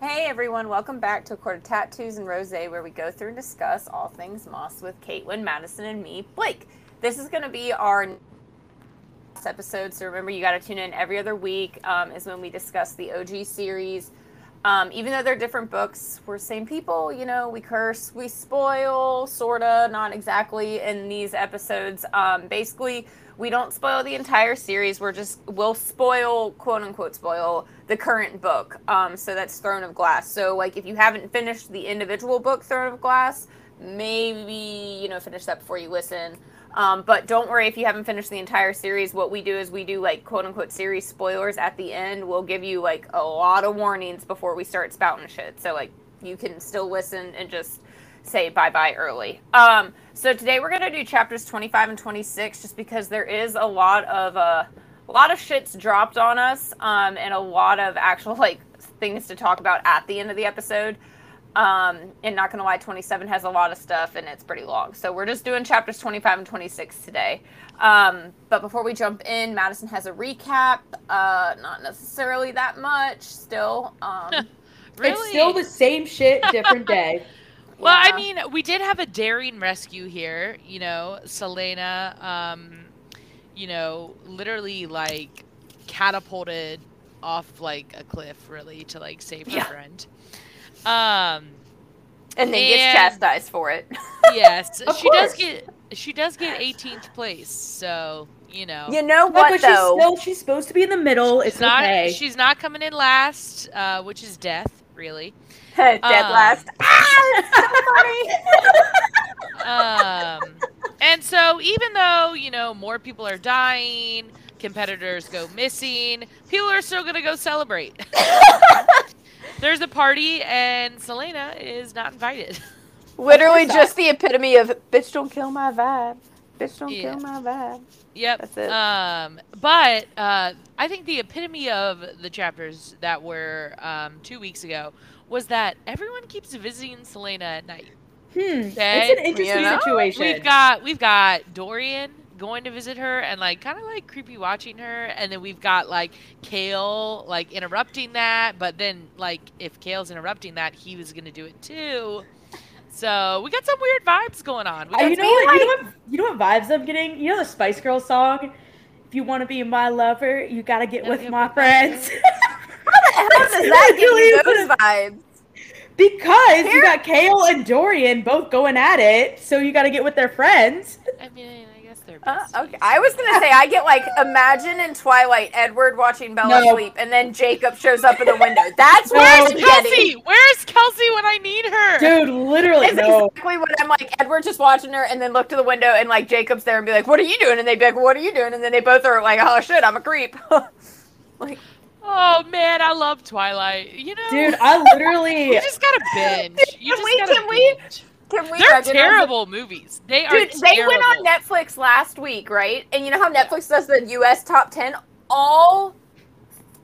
Hey everyone, welcome back to A Court of Tattoos and Rose, where we go through and discuss all things Maas with Caitlin, Madison, and me, Blake. This is going to be our episode, so remember you got to tune in every other week. Um, is when we discuss the OG series. Um, even though they're different books, we're same people. You know, we curse, we spoil, sorta, not exactly in these episodes. Um, basically, we don't spoil the entire series. We're just we'll spoil quote unquote spoil the current book. Um, so that's Throne of Glass. So like if you haven't finished the individual book Throne of Glass, maybe you know finish that before you listen. Um, but don't worry if you haven't finished the entire series. What we do is we do like quote unquote series spoilers at the end. We'll give you like a lot of warnings before we start spouting shit. So like you can still listen and just say bye bye early. Um, so today we're gonna do chapters 25 and 26 just because there is a lot of uh, a lot of shits dropped on us um, and a lot of actual like things to talk about at the end of the episode. Um, and not gonna lie, 27 has a lot of stuff and it's pretty long. So we're just doing chapters 25 and 26 today. Um, but before we jump in, Madison has a recap. Uh, not necessarily that much still. Um, really? It's still the same shit, different day. well, yeah. I mean, we did have a daring rescue here. You know, Celaena. um, you know, literally like catapulted off like a cliff, really, to like save her yeah. friend. Um, and then and, gets chastised for it. yes, she course. does get she does get 18th place. So you know. You know what but though? She's, still, she's supposed to be in the middle. She's it's not, okay. She's not coming in last, uh, which is death, really. Dead um, last. Ah, so um, and so even though you know more people are dying, competitors go missing, people are still gonna go celebrate there's a party and Celaena is not invited. Literally just the epitome of bitch don't kill my vibe. Bitch don't yeah. kill my vibe. Yep. That's it. Um, but uh, I think the epitome of the chapters that were um, two weeks ago was that everyone keeps visiting Celaena at night. Hmm. Okay? It's an interesting you know? situation. We've got we've got Dorian going to visit her and like kind of like creepy watching her and then we've got like Chaol like interrupting that but then like if Chaol's interrupting that he was gonna do it too. So we got some weird vibes going on. Uh, you know what like... you know what you know what vibes I'm getting? You know the Spice Girls song? If you want to be my lover you gotta get with my friends. How the hell does that give you those vibes? Because Here? you got Chaol and Dorian both going at it, so you got to get with their friends. I mean, their uh, okay, I was gonna say I get like imagine in Twilight Edward watching Bella no. sleep, and then Jacob shows up in the window. That's what where's I'm Kelsey? Where's Kelsey when I need her? Dude, literally, it's no. exactly what I'm like. Edward just watching her, and then look to the window, and like Jacob's there, and be like, "What are you doing?" And they'd be like, "What are you doing?" And then they both are like, "Oh shit, I'm a creep." like. Oh man, I love Twilight. You know, dude, I literally you just gotta binge. You can just we, can binge. we can we They're terrible movies. They are Dude, terrible. they went on Netflix last week, right? And you know how Netflix does the US top 10? All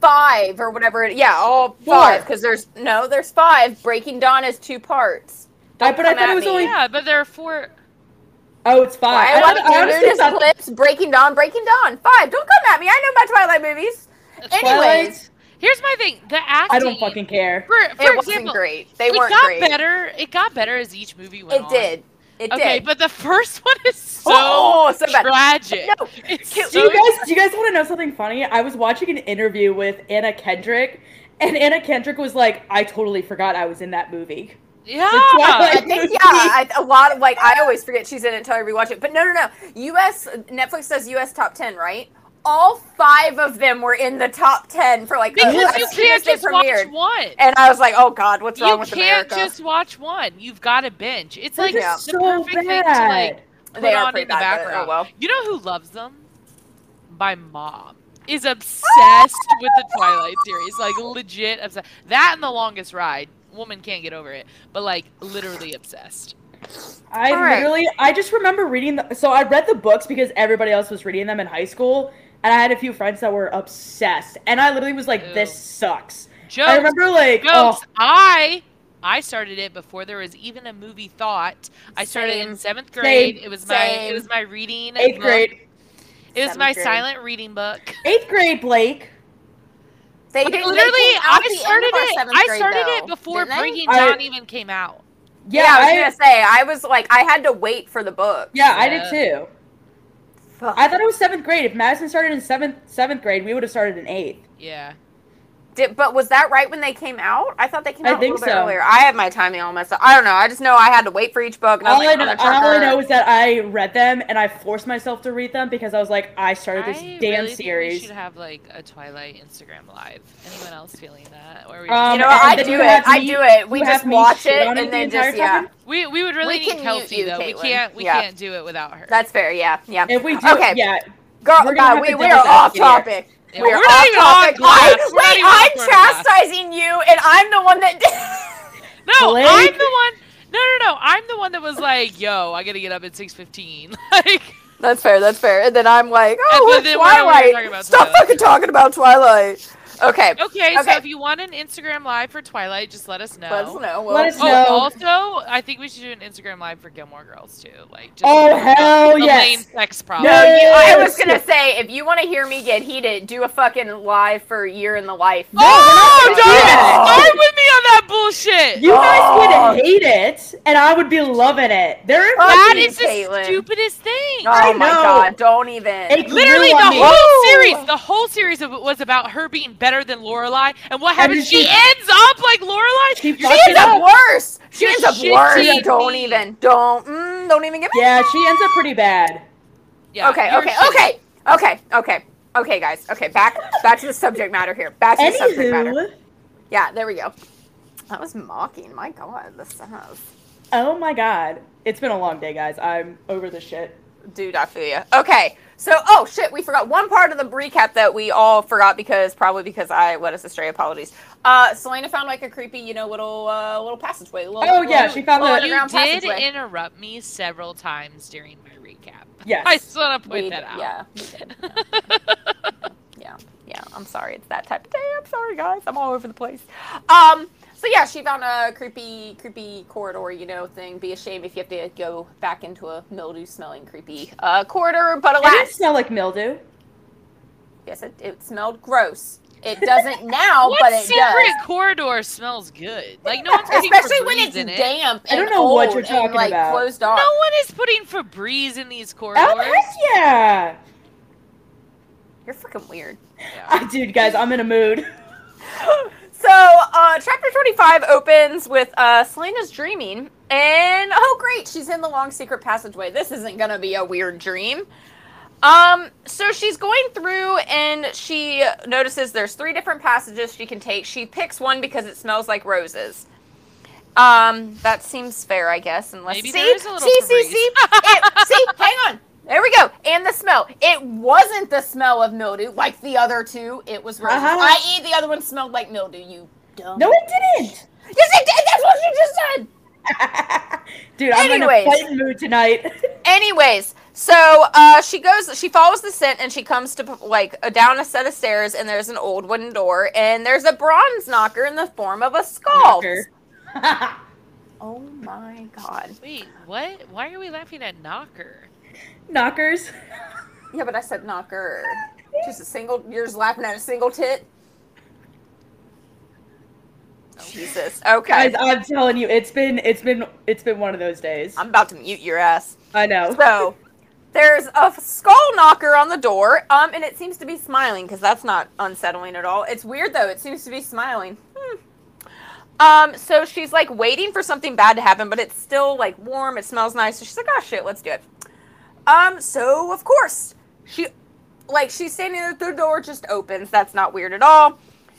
five or whatever it, yeah, all five because there's no, there's five. Breaking Dawn is two parts. I, but I thought it was me. only Yeah, but there are four Oh, it's five. I, I, I thought, clips. Breaking Dawn, Breaking Dawn. Five. Don't come at me. I know my Twilight movies. Twilight? Anyways, Here's my thing: the acting. I don't fucking care. For, for it example, wasn't great. They weren't it got great. better. It got better as each movie went it on. Did. It did. okay, did. but the first one is so, oh, so tragic. No. It's do you guys do you guys want to know something funny? I was watching an interview with Anna Kendrick, and Anna Kendrick was like, "I totally forgot I was in that movie." Yeah, I think yeah. I, a lot of like I always forget she's in it until I rewatch it. But no, no, no. U.S. Netflix does U.S. top ten, right? All five of them were in the top ten for like because you can't just watch one. And I was like, oh god, what's wrong you with America? You can't just watch one. You've got to binge. It's like yeah. the so perfect bad. thing to like put they on in the oh, background. Oh, well. You know who loves them? My mom is obsessed with the Twilight series. Like legit obsessed. That and the longest ride. Woman can't get over it. But like literally obsessed. I right. literally, I just remember reading. The, so I read the books because everybody else was reading them in high school, and I had a few friends that were obsessed, and I literally was like, Ew. "This sucks." Jokes, I remember like, jokes. Oh. I I started it before there was even a movie thought. I started Same. in seventh grade. Same. It was my it was my reading. Eighth book. grade. It was my grade. silent reading book. Eighth grade, Blake. They Like, didn't. they literally, I the end of started it. I started though, it before didn't? Breaking I- Dawn even came out. Yeah, Yeah, I was I, gonna say. I was like, I had to wait for the book. yeah, I did too. I thought it was seventh grade. If Madison started in seventh seventh grade, we would have started in eighth. Yeah. Did, but was that right when they came out? I thought they came I out a think little bit earlier. I have my timing all messed up. I don't know. I just know I had to wait for each book. And I All was I, like, know, Mother all I know is that I read them and I forced myself to read them because I was like, I started this I damn really series. Think we should have like a Twilight Instagram live. Anyone else feeling that? Or we, Um, You know, I do it. have I do it. We just watch it and the then entire just yeah. time? we we would really We need Kelsey you, though. We can't we Yeah. can't do it without her. That's fair. Yeah, yeah. If we do, Okay. yeah, Girl, we're gonna God, have we, to we are off topic. We are we're not off even on topic. class. I, We're wait, I'm class. chastising you, and I'm the one that did. No, Blake? I'm the one. No, no, no. I'm the one that was like, "Yo, I gotta get up at 6:15." Like, That's fair. That's fair. And then I'm like, oh, but look, then we're Twilight. about Stop Twilight. fucking talking about Twilight. Okay. okay, Okay. so if you want an Instagram live for Twilight, just let us know. Let us know. Let us Oh, know. also, I think we should do an Instagram live for Gilmore Girls too. Like, just Oh, the- hell the yes. lame sex problem. No, you, I was gonna say if you want to hear me get heated, do a fucking live for year in the life. Oh, we're not oh, don't even start with me on that bullshit. You guys Oh. would hate it, and I would be loving it. There are Oh, that Fuck is the Caitlin. stupidest thing. Oh I my know. god! Don't even. It Literally, the on me. whole series, the whole series of it was about her being better than Lorelai, and what happens? then She, she- ends up like Lorelai. She She ends up up. worse. She ends up shitting worse. Don't me. even. Don't. Mm, don't even give me. Yeah, she ends up pretty bad. Yeah, okay. Okay. shitty. Okay. Okay. Okay. Okay, guys. Okay. Back. Back to the subject matter here. Back to the subject matter. Yeah. There we go. That was mocking. My God. The says. oh my god, it's been a long day, guys. I'm over this shit. Dude, I feel ya. Okay, so oh shit, we forgot one part of the recap that we all forgot because probably because I led us astray. Apologies. Uh, Selena found like a creepy, you know, little uh, little passageway. Little, Oh, yeah, little- she found little the- You underground did passageway. interrupt me several times during my recap. Yes. I just want to point We- that out. Yeah, we yeah, yeah. I'm sorry, it's that type of day. I'm sorry, guys. I'm all over the place. Um. So yeah, she found a creepy, creepy corridor, you know, thing. Be a shame if you have to go back into a mildew-smelling, creepy uh, corridor. But It didn't alas, smell like mildew. Yes, it, it smelled gross. It doesn't now, what but it secret does. corridor smells good? Like no one's putting Especially when Febreze it's in it. damp I don't know what you're talking and, like, about. closed off. No one is putting Febreze in these corridors. Oh heck yeah! You're freaking weird. Yeah. Dude, guys, I'm in a mood. So, uh, chapter 25 opens with uh, Celaena's dreaming, and oh, great, she's in the long secret passageway. This isn't gonna be a weird dream. Um, so she's going through and she notices there's three different passages she can take. She picks one because it smells like roses. Um, that seems fair, I guess. Unless Maybe see, there is a little see, see, see, see, hang on. There we go. And the smell. It wasn't the smell of mildew like the other two. It was roses. Uh-huh. I.e., the other one smelled like mildew. You dumb. No, it didn't. Yes, it did. That's what you just said. Dude, I'm Anyways. in a fighting mood tonight. Anyways, so uh, she goes, she follows the scent, and she comes to like uh, down a set of stairs, and there's an old wooden door, and there's a bronze knocker in the form of a skull. Knocker. Oh my god. Wait, what? Why are we laughing at Knocker? Knockers. Yeah, but I said knocker. Just a single. You're just laughing at a single tit. Jesus. Okay. Guys, I'm telling you, it's been it's been it's been one of those days. I'm about to mute your ass. I know. So there's a skull knocker on the door, um, and it seems to be smiling because that's not unsettling at all. It's weird though; it seems to be smiling. Hmm. Um, so she's like waiting for something bad to happen, but it's still like warm. It smells nice. So she's like, "Oh shit, let's do it." Um, so of course she, like, she's standing there. The door just opens. That's not weird at all.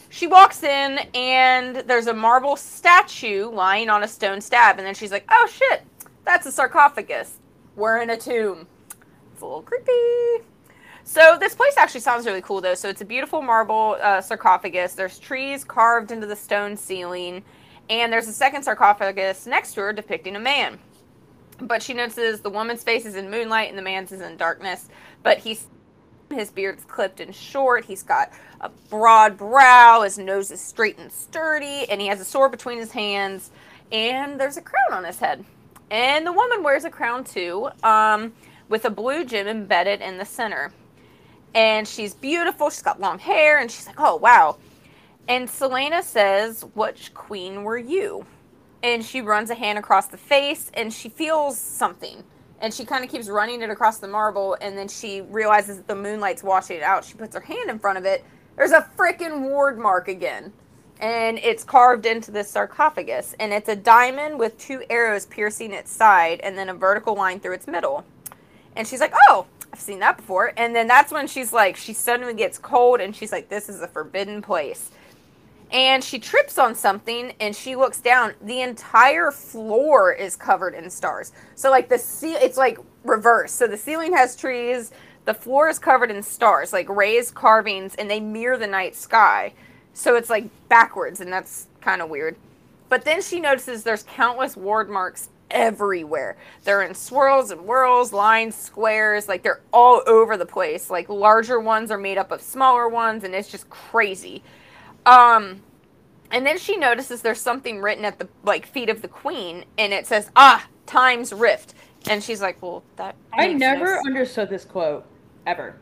She walks in, and there's a marble statue lying on a stone slab, and then she's like, "Oh shit, that's a sarcophagus. We're in a tomb." It's a little creepy. So this place actually sounds really cool though. So it's a beautiful marble uh, sarcophagus. There's trees carved into the stone ceiling, and there's a second sarcophagus next to her depicting a man. But she notices the woman's face is in moonlight and the man's is in darkness. But he's his beard's clipped and short. He's got a broad brow. His nose is straight and sturdy, and he has a sword between his hands. And there's a crown on his head. And the woman wears a crown too, um, with a blue gem embedded in the center. And she's beautiful. She's got long hair, and she's like, "Oh wow." And Celaena says, Which queen were you? And she runs a hand across the face and she feels something. And she kind of keeps running it across the marble. And then she realizes that the moonlight's washing it out. She puts her hand in front of it. There's a freaking ward mark again. And it's carved into this sarcophagus. And it's a diamond with two arrows piercing its side and then a vertical line through its middle. And she's like, Oh, I've seen that before. And then that's when she's like, she suddenly gets cold and she's like, This is a forbidden place and she trips on something and she looks down. The entire floor is covered in stars. So like the ce- it's like reverse so the ceiling has trees. The floor is covered in stars like raised carvings and they mirror the night sky. So it's like backwards and that's kind of weird. But then she notices there's countless ward marks everywhere. They're in swirls and whirls lines squares like they're all over the place. Like larger ones are made up of smaller ones and it's just crazy um, and then she notices there's something written at the like feet of the queen, and it says, "Ah, time's rift." And she's like, "Well, that." I never no understood this quote ever.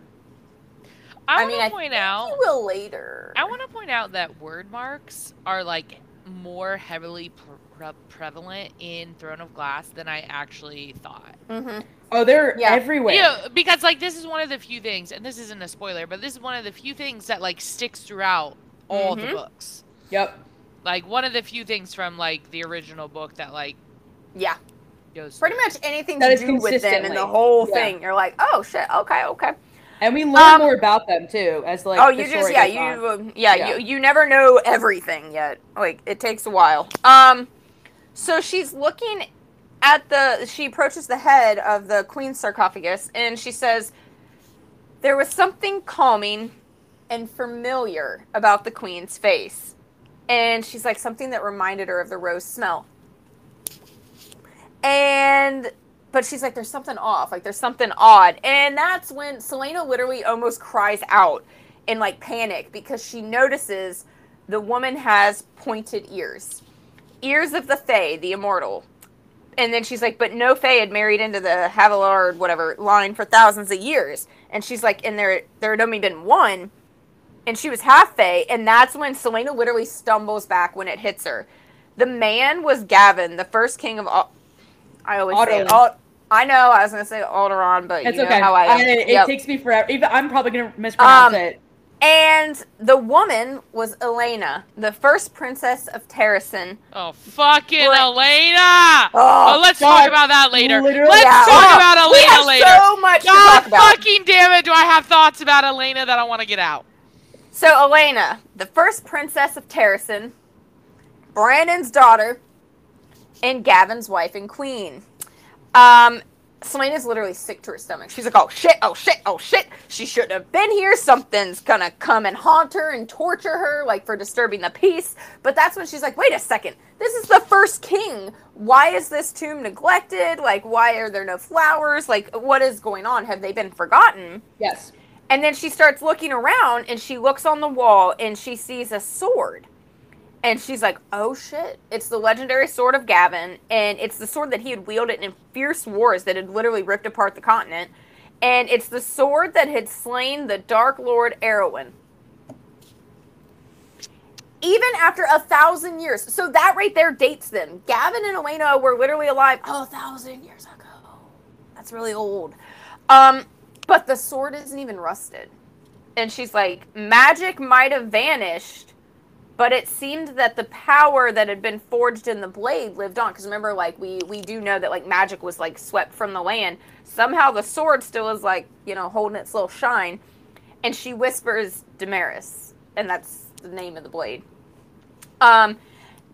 I, I want to point out. Will later. I want to point out that Wyrdmarks are like more heavily pre- prevalent in Throne of Glass than I actually thought. Mm-hmm. Oh, they're yeah. everywhere. Yeah, because like this is one of the few things, and this isn't a spoiler, but this is one of the few things that like sticks throughout all mm-hmm. the books. Yep. Like one of the few things from like the original book that like yeah goes pretty much anything that to do with them and the whole yeah. thing. You're like, oh shit, okay, okay. And we learn um, more about them too, as like oh, you just yeah, you uh, yeah, yeah, you you never know everything yet. Like it takes a while. Um, so she's looking at the she approaches the head of the queen's sarcophagus and she says there was something calming and familiar about the queen's face. And she's like something that reminded her of the rose smell. And but she's like, there's something off, like there's something odd. And that's when Celaena literally almost cries out in like panic because she notices the woman has pointed ears. Ears of the Fae, the immortal. And then she's like, but no Fae had married into the Havilliard, whatever, line for thousands of years. And she's like, and there there had only been one and she was half Fae, and that's when Celaena literally stumbles back when it hits her. The man was Gavin, the first king of all. I always say all. I know I was gonna say Adarlan, but it's you know okay. how I am. I, it yep. takes me forever. Even, I'm probably gonna mispronounce um, it. And the woman was Elena, the first princess of Terrasen. Oh, fucking Elena! Oh, oh let's God, talk about that later. Let's yeah. talk oh, about Elena later. So much God fucking damn it! Do I have thoughts about Elena that I want to get out? So Elena, the first princess of Terrasen, Brannon's daughter, and Gavin's wife and queen. Um, Celaena's literally sick to her stomach. She's like, oh shit, oh shit, oh shit. She shouldn't have been here. Something's gonna come and haunt her and torture her, like for disturbing the peace. But that's when she's like, wait a second. This is the first king. Why is this tomb neglected? Like, why are there no flowers? Like, what is going on? Have they been forgotten? Yes. And then she starts looking around and she looks on the wall and she sees a sword. And she's like, oh shit. It's the legendary sword of Gavin. And it's the sword that he had wielded in fierce wars that had literally ripped apart the continent. And it's the sword that had slain the Dark Lord Erawan. Even after a thousand years. So that right there dates them. Gavin and Elena were literally alive oh, a thousand years ago. That's really old. Um, but the sword isn't even rusted. And she's like, magic might have vanished, but it seemed that the power that had been forged in the blade lived on. Because remember, like we we do know that like magic was like swept from the land. Somehow the sword still is like you know holding its little shine. And she whispers Damaris, and that's the name of the blade. Um,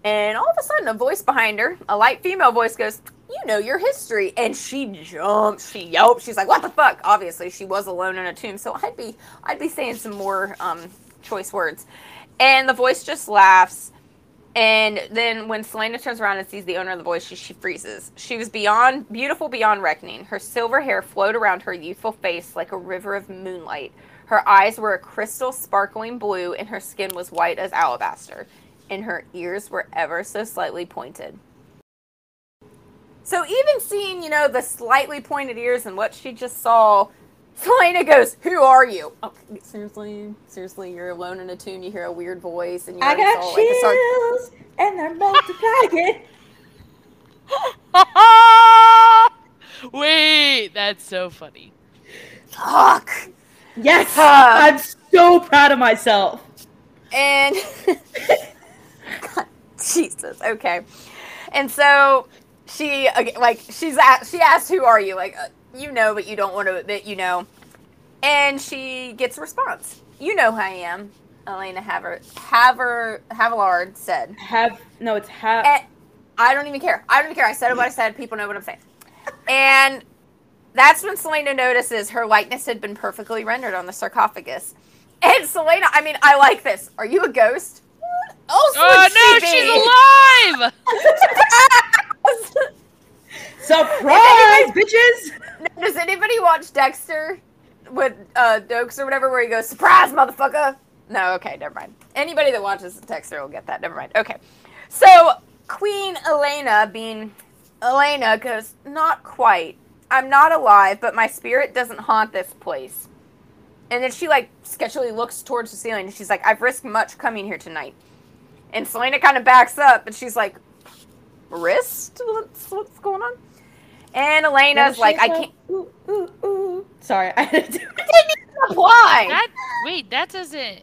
and all of a sudden, a voice behind her, a light female voice, goes, you know your history. And she jumps, she yelps, she's like, what the fuck? Obviously, she was alone in a tomb, so I'd be I'd be saying some more um, choice words. And the voice just laughs. And then when Selena turns around and sees the owner of the voice, she, she freezes. She was beyond beautiful beyond reckoning. Her silver hair flowed around her youthful face like a river of moonlight. Her eyes were a crystal sparkling blue, and her skin was white as alabaster. And her ears were ever so slightly pointed. So even seeing, you know, the slightly pointed ears and what she just saw Celaena goes, "Who are you?" Oh, seriously, seriously, you're alone in a tomb. You hear a weird voice, and you I got saw, like, a sar- chills, and they're multiplying. Wait, that's so funny. Fuck. yes, Uh, I'm so proud of myself. And God, Jesus, okay. And so she ag- like she's at, she asks, "Who are you?" Like uh, you know, but you don't want to admit you know. And she gets a response. You know who I am. Elena Haver Haver Havilliard said. Have no, it's have. And I don't even care. I don't even care. I said what I said. People know what I'm saying. And that's when Celaena notices her likeness had been perfectly rendered on the sarcophagus. And Celaena, I mean, I like this. Are you a ghost? Oh, Oh no, she's alive! Surprise, bitches! Does anybody watch Dexter with uh, Doakes or whatever, where he goes, "Surprise, motherfucker"? No, okay, never mind. Anybody that watches Dexter will get that. Never mind. Okay, so Queen Elena, being Elena, goes, "Not quite. I'm not alive, but my spirit doesn't haunt this place." And then she like sketchily looks towards the ceiling, and she's like, "I've risked much coming here tonight." And Celaena kind of backs up, and she's like, "Risked? What's what's going on?" And Elena's like, "I can't." Ooh, ooh, ooh. Sorry, I had to do it. didn't even apply. That wait, that doesn't.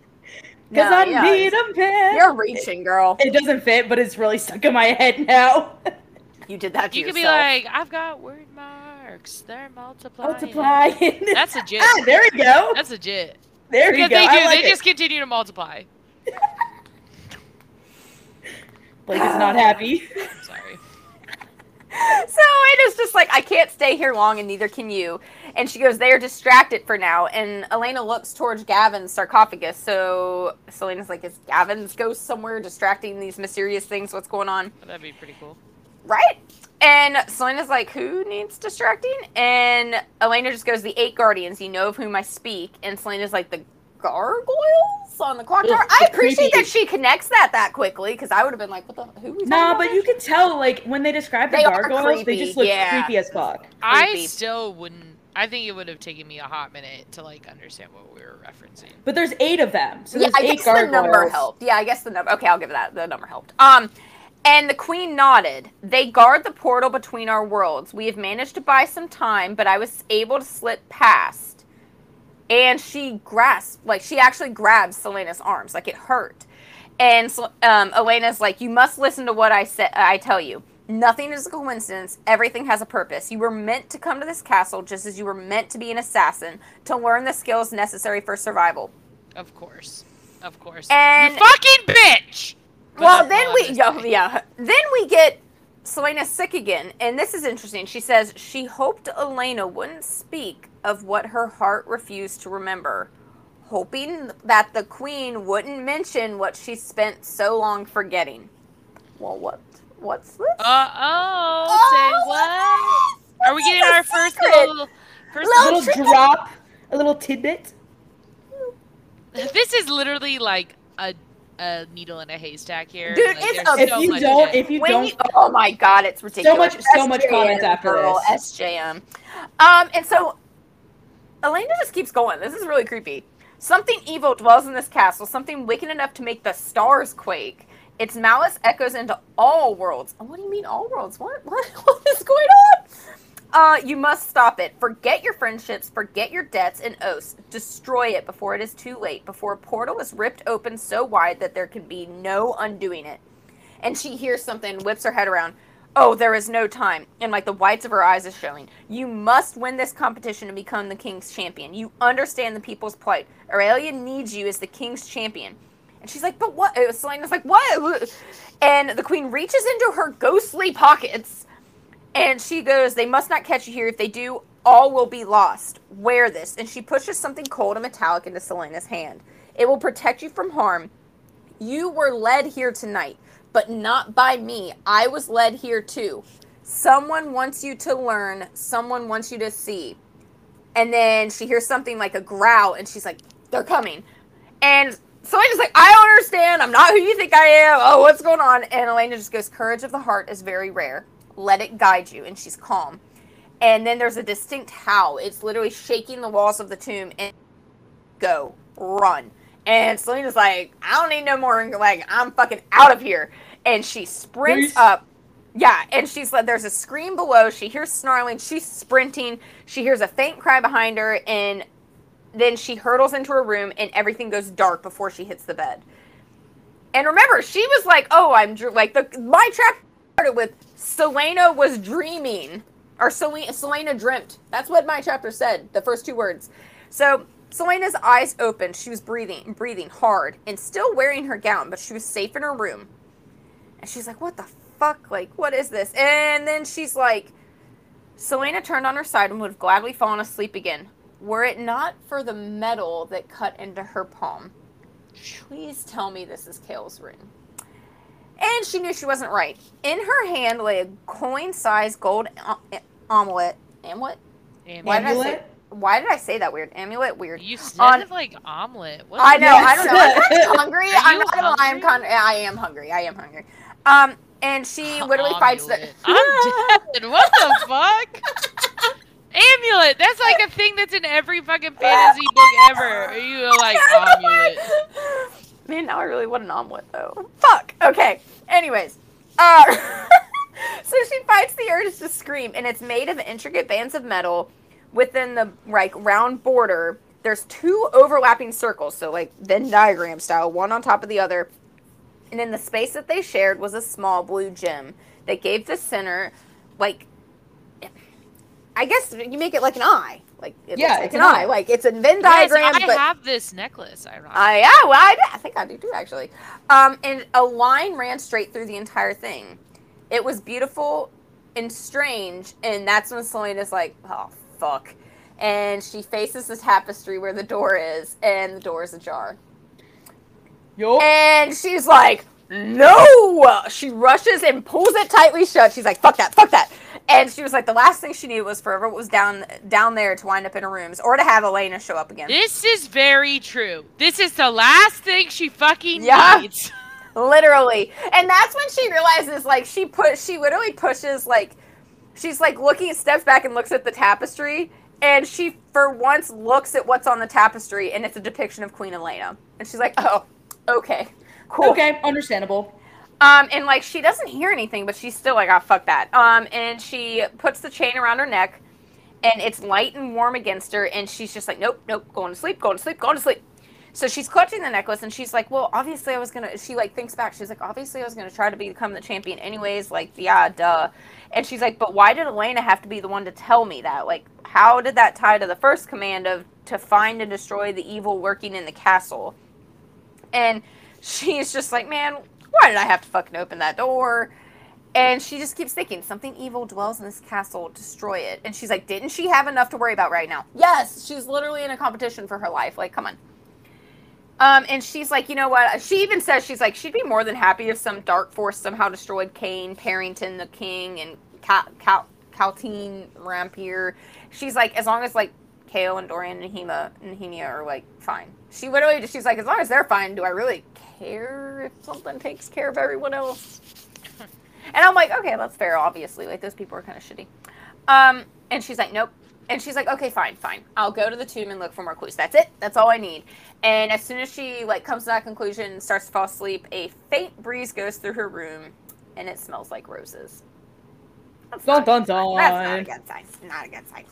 Because No, I yeah, need a pen. You're reaching, girl. It doesn't fit, but it's really stuck in my head now. You did that to You could be like, I've got Wyrdmarks. They're multiplying. Multiplying. That's legit. ah, there we go. That's legit. There we Because go. they do. I like they it. just continue to multiply. Blake is not um, happy. I'm Sorry. so Elena's just like, I can't stay here long, and neither can you. And she goes, they are distracted for now. And Elena looks towards Gavin's sarcophagus. So Celaena's like, is Gavin's ghost somewhere distracting these mysterious things? What's going on? That'd be pretty cool. Right? And Celaena's like, who needs distracting? And Elena just goes, the eight guardians, you know of whom I speak. And Celaena's like, the gargoyles on the clock tower? I appreciate creepy. that she connects that that quickly, because I would have been like, what the, who we Nah, but you can tell, like, when they describe the They are gargoyles, they just look yeah. creepy as fuck. I Creepy. still wouldn't. I think it would have taken me a hot minute to like understand what we were referencing. But there's eight of them, so yeah, there's I eight guess gargoyles. the number helped. Yeah, I guess the number. Okay, I'll give it that. The number helped. Um, and the queen nodded. They guard the portal between our worlds. We have managed to buy some time, but I was able to slip past. And she grasped, like she actually grabs Celaena's arms, like it hurt. And um, Elena's like, "You must listen to what I said. I tell you." Nothing is a coincidence. Everything has a purpose. You were meant to come to this castle just as you were meant to be an assassin to learn the skills necessary for survival. Of course, of course. And- you fucking bitch. But well, then we yeah, yeah. Then we get Celaena sick again, and this is interesting. She says she hoped Elena wouldn't speak of what her heart refused to remember, hoping that the queen wouldn't mention what she spent so long forgetting. Well, what? What's this? Uh oh. Say what? Are we getting It's our first little? First Little little drop, a little tidbit. This is literally like a a needle in a haystack here. Dude, Like, it's there's a- If so you much don't, if you When don't, you- oh my god, it's ridiculous. So much- so much comments after girl, this. SJM. Um, and so Elena just keeps going. This is really creepy. Something evil dwells in this castle, something wicked enough to make the stars quake. Its malice echoes into all worlds. What do you mean all worlds? What what, what is going on? Uh, you must stop it. Forget your friendships, forget your debts and oaths. Destroy it before it is too late, before a portal is ripped open so wide that there can be no undoing it and she hears something, whips her head around. Oh, there is no time. And like the whites of her eyes is showing. You must win this competition to become the king's champion. You understand the people's plight. Erilea needs you as the king's champion. And she's like, but what? Uh, Celaena's like, what? And the queen reaches into her ghostly pockets and she goes, They must not catch you here. If they do, all will be lost. Wear this. And she pushes something cold and metallic into Celaena's hand. It will protect you from harm. You were led here tonight, but not by me. I was led here too. Someone wants you to learn, someone wants you to see. And then she hears something like a growl, and she's like, They're coming. And so I just like, I don't understand. I'm not who you think I am. Oh, what's going on? And Elena just goes, Courage of the heart is very rare. Let it guide you. And she's calm. and then there's a distinct howl. It's literally shaking the walls of the tomb and go run. And Celaena's like, I don't need no more. Like I'm fucking out of here. And she sprints up. Yeah, and she's like, there's a scream below. She hears snarling. She's sprinting. She hears a faint cry behind her, and then she hurtles into her room, and everything goes dark before she hits the bed. And remember, she was like, "Oh, I'm dr-, like the my trap started with Celaena was dreaming." or Celaena, Celaena dreamt. That's what my chapter said. The first two words. So Celaena's eyes opened. She was breathing, breathing hard, and still wearing her gown, but she was safe in her room. And she's like, "What the fuck? Like, what is this?" And then she's like, Celaena turned on her side and would have gladly fallen asleep again, were it not for the metal that cut into her palm. Please tell me this is Chaol's ring. And she knew she wasn't right. In her hand lay a coin-sized gold uh, eh, omelet. Amulet? Amulet. Why did I say? Why did I say that weird? Amulet, weird. You said On, like omelet. What I know. Yes. I don't know. I'm kind of hungry. I'm not gonna lie. I'm kind. Of, I am hungry. I am hungry. Um, and she literally fights the. I'm dead. What the fuck? Amulet. That's like a thing that's in every fucking fantasy book ever. You like amulet. Man, now I really want an omelet though. Fuck. Okay. Anyways, uh, so she fights the urge to scream, and it's made of intricate bands of metal within the like round border. There's two overlapping circles, so like Venn diagram style, one on top of the other. And in the space that they shared was a small blue gem that gave the center, like, I guess you make it like an eye. Like it yeah, it's an, an eye. eye. Like it's a Venn diagram. Yes, I but have this necklace. Ironically. I uh, yeah, well, I, I think I do too actually. Um, and a line ran straight through the entire thing. It was beautiful and strange, and that's when Celaena's like, "Oh fuck," and she faces the tapestry where the door is, and the door is ajar. Yo. And she's like, "No!" She rushes and pulls it tightly shut. She's like, "Fuck that! Fuck that!" And she was like, the last thing she needed was for what was down down there to wind up in her rooms or to have Elena show up again. This is very true. This is the last thing she fucking yeah. needs. Literally. And that's when she realizes like she put she literally pushes like she's like looking steps back and looks at the tapestry and she for once looks at what's on the tapestry and it's a depiction of Queen Elena. And she's like, "Oh, okay. Cool. Okay, understandable." Um, and like she doesn't hear anything, but she's still like, oh fuck that. Um, and she puts the chain around her neck, and it's light and warm against her, and she's just like, nope, nope, going to sleep, going to sleep, going to sleep. So she's clutching the necklace, and she's like, well, obviously I was gonna. She like thinks back. She's like, obviously I was gonna try to become the champion anyways. Like, yeah, duh. And she's like, but why did Elena have to be the one to tell me that? Like, how did that tie to the first command of to find and destroy the evil working in the castle? And she's just like, man, why did I have to fucking open that door? And she just keeps thinking, something evil dwells in this castle, destroy it. And she's like, didn't she have enough to worry about right now? Yes, she's literally in a competition for her life. Like, come on. Um, and she's like, you know what? She even says she's like, she'd be more than happy if some dark force somehow destroyed Cain, Perrington, the king, and Cal, Cal, Kaltain, Rompier. She's like, as long as like Chaol and Dorian and Nehema, Nehemia are like fine. She literally, just, she's like, as long as they're fine, do I really care if something takes care of everyone else. and I'm like, okay, that's fair, obviously. Like, those people are kind of shitty. Um, and she's like, nope. And she's like, okay, fine, fine. I'll go to the tomb and look for more clues. That's it. That's all I need. And as soon as she like comes to that conclusion, and starts to fall asleep, a faint breeze goes through her room, and it smells like roses. That's dun dun dun. That's not a good sign. Not a good sign.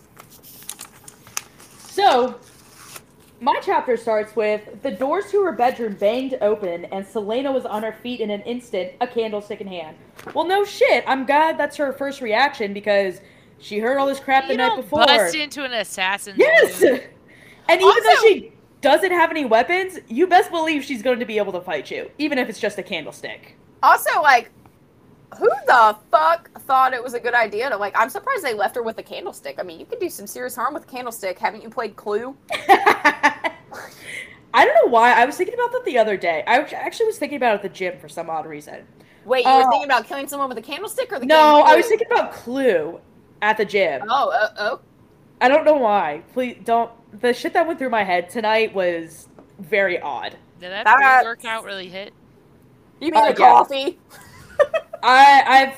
So, my chapter starts with the doors to her bedroom banged open, and Celaena was on her feet in an instant, a candlestick in hand. Well, no shit. I'm glad that's her first reaction because she heard all this crap you the night before. Bust into an assassin. Yes. and even also, though she doesn't have any weapons, you best believe she's going to be able to fight you, even if it's just a candlestick. Also, like, who the fuck thought it was a good idea to like? I'm surprised they left her with a candlestick. I mean, you could do some serious harm with a candlestick. Haven't you played Clue? I don't know why. I was thinking about that the other day. I actually was thinking about it at the gym for some odd reason. Wait, you uh, were thinking about killing someone with a candlestick, or the no? I was thinking about Clue at the gym. Oh, uh, oh. I don't know why. Please don't. The shit that went through my head tonight was very odd. Did that That's... workout really hit? You mean uh, the yeah. coffee? I I've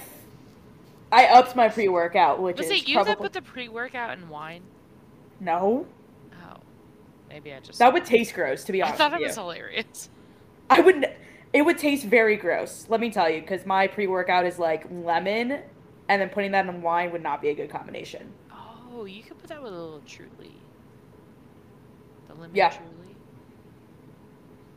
I upped my pre-workout, which Was is it you probably that put the pre-workout in wine? no. Oh, maybe I just. That would taste gross, to be honest, I thought with it you. was hilarious. I wouldn't. It would taste very gross. Let me tell you, because my pre-workout is like lemon, and then putting that in wine would not be a good combination. Oh, you could put that with a little Truly. The lemon Yeah. Truly.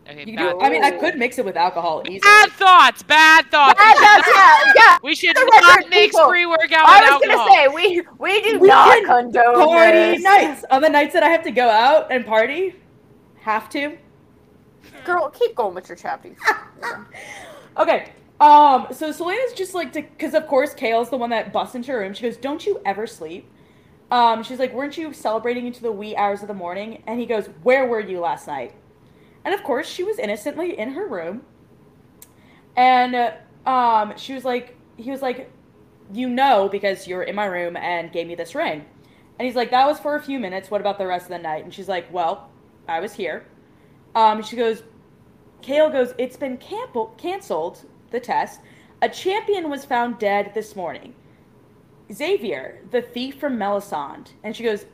Okay, You bad, could, I mean, I could mix it with alcohol easily. bad thoughts. Bad thoughts. Bad thoughts, yeah, yeah. We should The not record, mix people. pre-workout I with was alcohol. gonna say we we do We not can condone Party this. nights on the nights that I have to go out and party. Have to. Girl, keep going with your chapter. Okay. Um. So Celaena's just like because of course Chaol's the one that busts into her room. She goes, "Don't you ever sleep?" Um. She's like, "Weren't you celebrating into the wee hours of the morning?" And he goes, "Where were you last night?" And of course, she was innocently in her room. And uh, um, she was like, he was like, "You know because you're in my room and gave me this ring." And he's like, "That was for a few minutes. What about the rest of the night?" And she's like, "Well, I was here." Um. She goes, Chaol goes, It's been camp- canceled, the test. A champion was found dead this morning. Xavier, the thief from Melisande. And she goes,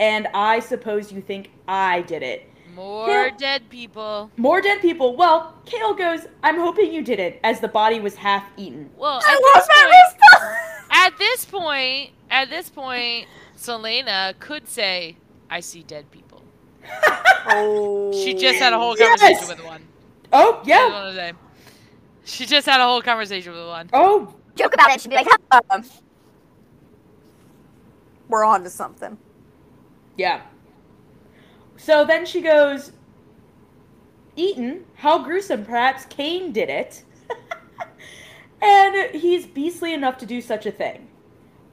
And I suppose you think I did it. More Yeah. dead people. More dead people. Well, Chaol goes, I'm hoping you did it, as the body was half eaten. Well, I at love this, that point, response. at this point, at this point, Celaena could say, "I see dead people." Oh. She just had a whole Yes! conversation with one. Oh, That's yeah. what I wanna say. She just had a whole conversation with one. Oh, joke about it. She'd be like, um, "We're on to something." yeah. So then she goes, Eaton, how gruesome. Perhaps Cain did it. and he's beastly enough to do such a thing.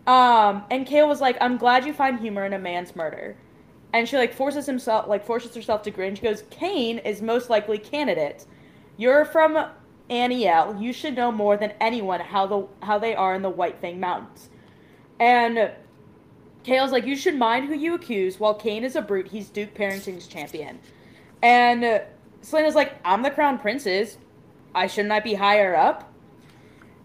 Um, and Chaol was like, I'm glad you find humor in a man's murder. And she like forces himself like forces herself to grin. She goes, Cain is most likely candidate. You're from Anielle. You should know more than anyone how the how they are in the White Fang Mountains. And Chaol's like, you should mind who you accuse. While Cain is a brute, he's Duke Perrington's champion. And Selena's like, I'm the crown princess. I shouldn't I be higher up?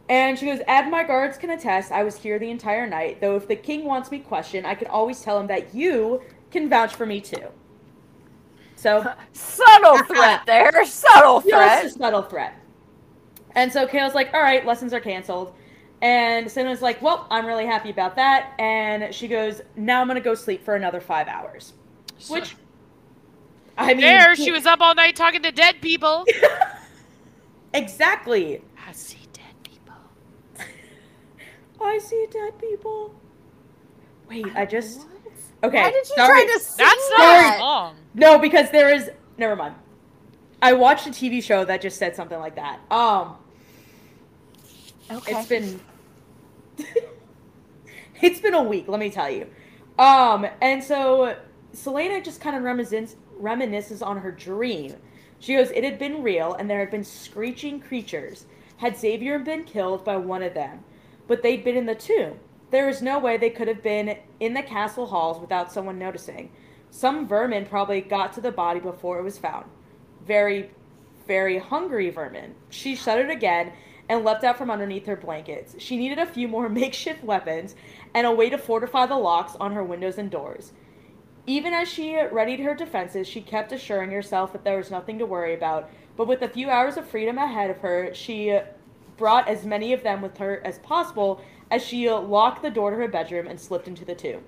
And she goes, Ad my guards can attest I was here the entire night, though if the king wants me questioned, I can always tell him that you can vouch for me too. So Subtle threat there. Subtle threat. a subtle threat. And so Chaol's like, all right, lessons are canceled. And Sena's like, well, I'm really happy about that. And she goes, now I'm going to go sleep for another five hours. Which, I mean, there, she was up all night talking to dead people. Exactly. I see dead people. I see dead people. Wait, I just. Okay. Why did you sorry. try to sing That's not that? a song. No, because there is. Never mind. I watched a TV show that just said something like that. Um, Okay. It's been It's been a week, let me tell you. Um, and so Celaena just kind of reminisces reminisces on her dream. She goes, It had been real, and there had been screeching creatures. Had Xavier been killed by one of them, but they'd been in the tomb. There was no way they could have been in the castle halls without someone noticing. Some vermin probably got to the body before it was found. Very, very hungry vermin. She shuddered again and leapt out from underneath her blankets. She needed a few more makeshift weapons and a way to fortify the locks on her windows and doors. Even as she readied her defenses, she kept assuring herself that there was nothing to worry about. But with a few hours of freedom ahead of her, she brought as many of them with her as possible as she locked the door to her bedroom and slipped into the tomb.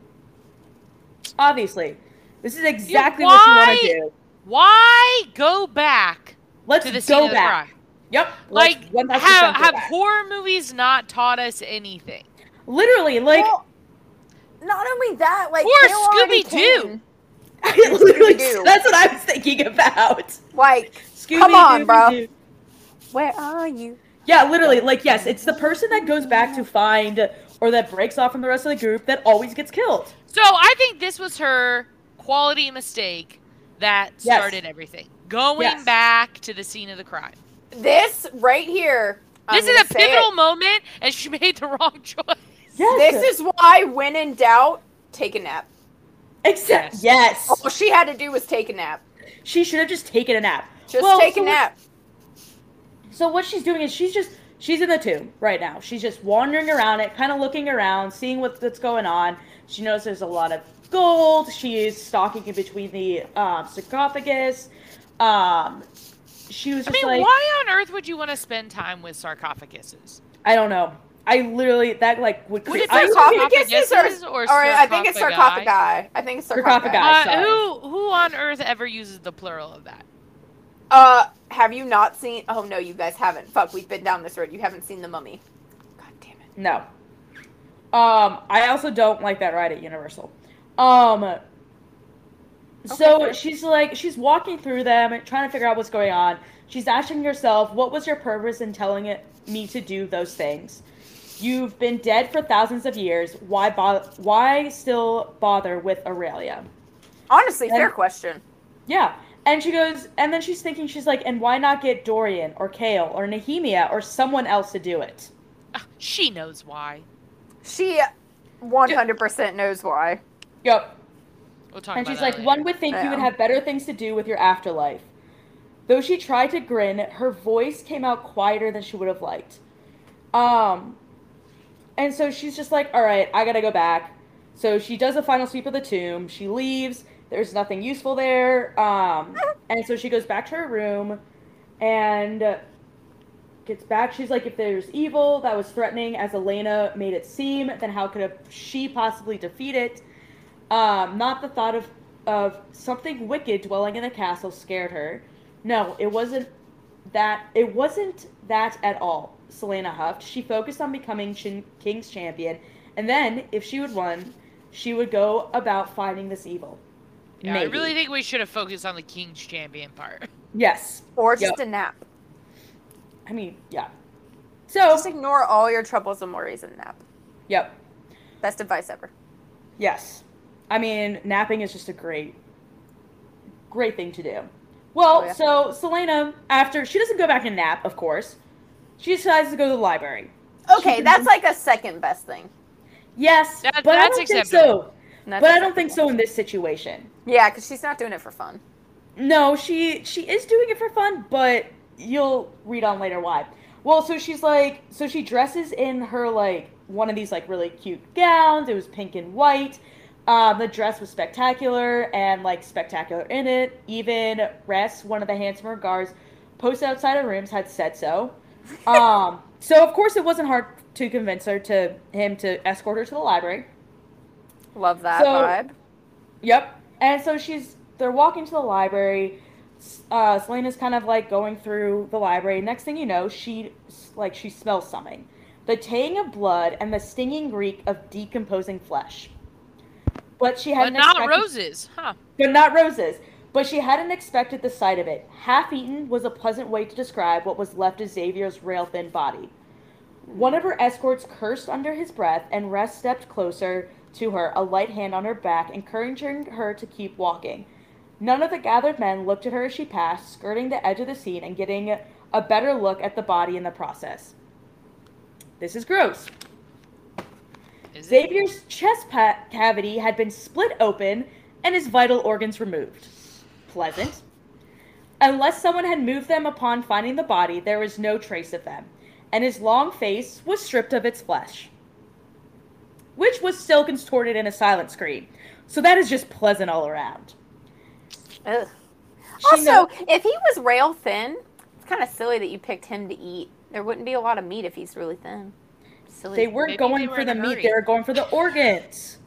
Obviously, this is exactly what you want to do. Why go back Let's to the scene go of the back. crime? Yep. Like, let's have, have back. horror movies not taught us anything? Literally, like, Well, not only that, like Or Chaol already Scooby-Doo. came. that's what I was thinking about. Like, Scooby Come on, bro. Where are you? Yeah, literally, like, yes, it's the person that goes back to find or that breaks off from the rest of the group that always gets killed. So I think this was her quality mistake that Yes. started everything. Going Yes. back to the scene of the crime. This right here. I'm this is a pivotal it. moment, and she made the wrong choice. Yes. This is why, when in doubt, take a nap. Except, Yes. yes. All she had to do was take a nap. She should have just taken a nap. Just Well, take so a what- nap. So what she's doing is she's just she's in the tomb right now. She's just wandering around it, kind of looking around, seeing what's, what's going on. She knows there's a lot of gold. She is stalking in between the um, sarcophagus. Um, she was I just mean, like, why on earth would you want to spend time with sarcophaguses? I don't know. I literally that like would. Would cre- it be sarcophaguses sarcophaguses or, or or I think it's sarcophagi? sarcophagi. I think it's Sarcophagi. sarcophagi. Uh, who who on earth ever uses the plural of that? Uh, have you not seen? Oh no, you guys haven't. Fuck, we've been down this road. You haven't seen the Mummy. God damn it. No. Um, I also don't like that ride at Universal. Um, so fair. she's like, she's walking through them, trying to figure out what's going on. She's asking herself, what was your purpose in telling it, me to do those things? You've been dead for thousands of years. Why bo- Why still bother with Erilea? Honestly, And- fair question. Yeah. And she goes, and then she's thinking, she's like, and why not get Dorian or Chaol or Nehemia or someone else to do it? Ah, She knows why. She 100% knows why. Yep. We'll talk And she's like, later. one would think you would Yeah. have better things to do with your afterlife. Though she tried to grin, her voice came out quieter than she would have liked. Um, and so she's just like, all right, I gotta go back. So she does a final sweep of the tomb. She leaves. There's nothing useful there. Um, and so she goes back to her room and gets back. She's like, if there's evil that was threatening as Elena made it seem, then how could a, she possibly defeat it? Um, not the thought of of something wicked dwelling in the castle scared her. No, it wasn't that. It wasn't that at all. Celaena huffed. She focused on becoming Chin- King's champion, and then, if she would won, she would go about fighting this evil. yeah, I really think we should have focused on the King's Champion part. Yes. Or just Yep. a nap. I mean, yeah. So, Just ignore all your troubles and worries and nap. yep. Best advice ever. Yes. I mean, napping is just a great, great thing to do. Well, Oh, yeah. so Celaena, after she doesn't go back and nap, of course, she decides to go to the library. Okay, can- that's like a second best thing. Yes, That- but I don't think so. That's But I don't think so in this situation. Yeah, because she's not doing it for fun. No, she she is doing it for fun, but you'll read on later why. Well, so she's like, so she dresses in her like one of these like really cute gowns. It was pink and white. Um, the dress was spectacular and like spectacular in it. Even Ress, one of the handsomer guards, posted outside her rooms, had said so. Um, so of course it wasn't hard to convince her to him to escort her to the library. Love that So- vibe. Yep. And so she's they're walking to the library. Uh, Celaena's kind of like going through the library. Next thing you know, she like she smells something, the tang of blood and the stinging reek of decomposing flesh. But she hadn't not expected, roses, huh? but not roses. But she hadn't expected the sight of it. Half eaten was a pleasant way to describe what was left of Xavier's rail thin body. One of her escorts cursed under his breath, and Ress stepped closer to her, a light hand on her back, encouraging her to keep walking. None of the gathered men looked at her as she passed, skirting the edge of the scene and getting a better look at the body in the process. This is gross. Xavier's chest cavity had been split open and his vital organs removed. Pleasant. Unless someone had moved them upon finding the body, there was no trace of them, and his long face was stripped of its flesh, which was still contorted in a silent scream. So that is just pleasant all around. Ugh. Also, know- if he was rail thin, it's kind of silly that you picked him to eat. There wouldn't be a lot of meat if he's really thin. Silly. they weren't Maybe going they were for in the a meat; hurry. they were going for the organs.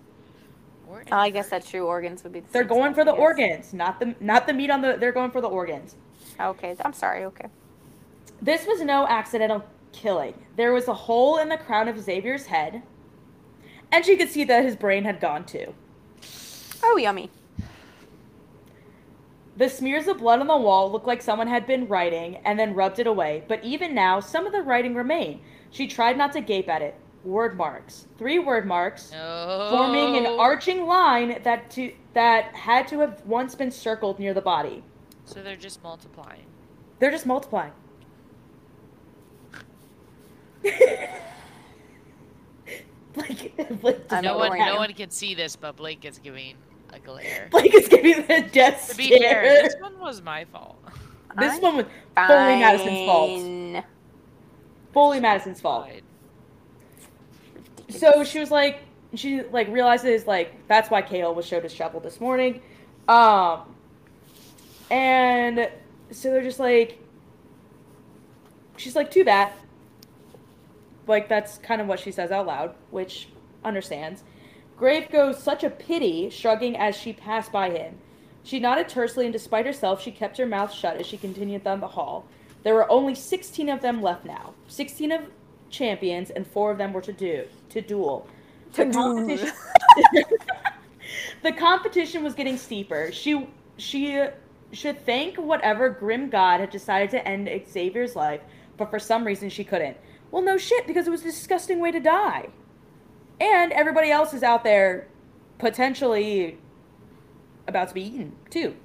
Or- Oh, I guess that's true. Organs would be. The They're same going for I the guess. organs, not the not the meat on the. They're going for the organs. Okay, I'm sorry. Okay. This was no accidental killing. There was a hole in the crown of Xavier's head, and she could see that his brain had gone too. Oh, yummy. The smears of blood on the wall looked like someone had been writing and then rubbed it away, but even now, some of the writing remained. She tried not to gape at it. Wyrdmarks. Three Wyrdmarks. No. Forming an arching line that to that had to have once been circled near the body. So they're just multiplying. They're just multiplying. like, like no one, no one can see this, but Blake is giving a glare. Blake is giving the death To be stare. fair, this one was my fault. This I'm one was fully Madison's fault. Fully Madison's fault. So she was like, she like realizes like that's why Chaol was showed his shovel this morning, um, and so they're just like, she's like, too bad. Like that's kind of what she says out loud, which understands. Grave goes such a pity, shrugging as she passed by him. She nodded tersely, and despite herself, she kept her mouth shut as she continued down the hall. There were only 16 of them left now. 16 of champions, and four of them were to do to duel. To duel. competition, the competition was getting steeper. She she should thank whatever grim god had decided to end Xavier's life, but for some reason she couldn't. Well, no shit, because it was a disgusting way to die. And everybody else is out there potentially about to be eaten too.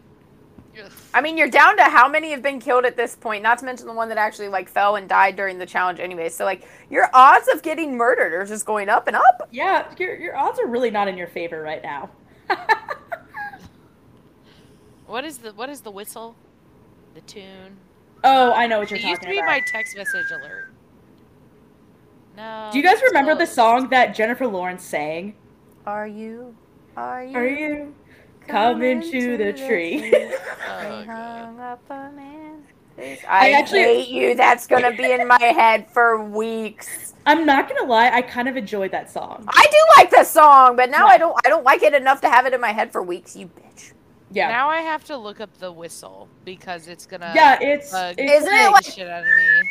Ugh. I mean, you're down to how many have been killed at this point, not to mention the one that actually like fell and died during the challenge anyway. So like your odds of getting murdered are just going up and up. Yeah, your your odds are really not in your favor right now. What is the what is the whistle? The tune. oh, I know what you're It used to be about. my text message alert. No. Do you guys that's remember the song that Jennifer Lawrence sang? Are you? Are you? Are you coming to the tree? Oh, They hung up a man's. I I, actually- hate you. That's gonna be in my head for weeks. I'm not gonna lie, I kind of enjoyed that song. I do like the song, but now I don't. I don't like it enough to have it in my head for weeks. You bitch. Yeah, Now I have to look up the whistle because it's gonna. yeah, it's, bug it's Isn't it like- shit out of me.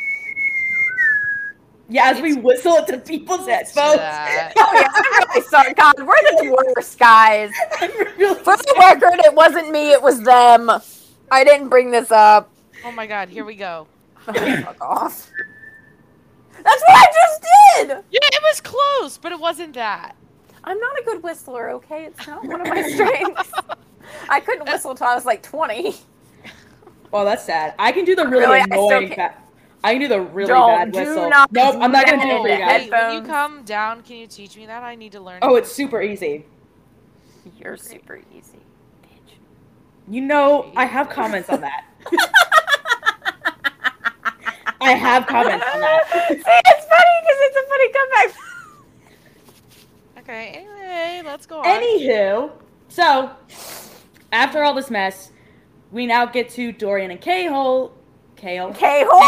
Yeah. As we whistle it to people's heads, folks. that. Oh yeah, I'm really sorry. God, we're the worst guys. I'm really For the record, it wasn't me. It was them. I didn't bring this up. Oh my god, here we go. Oh, fuck off. That's what I just did. Yeah, it was close, but it wasn't that. I'm not a good whistler. Okay, it's not one of my strengths. I couldn't whistle until I was like 20. Well, that's sad. I can do the really Really, I still annoying. can't- Ba- I can do the really Don't, bad do whistle. not nope, I'm not gonna do it for you the guys. Hey, when you come down, can you teach me that? I need to learn. Oh, it's super easy. You're super easy, bitch. You know, I have comments on that. I have comments on that. See, it's funny because it's a funny comeback. Okay, anyway, let's go on. Anywho, so after all this mess, we now get to Dorian and K-Hole. Chaol. K-hole.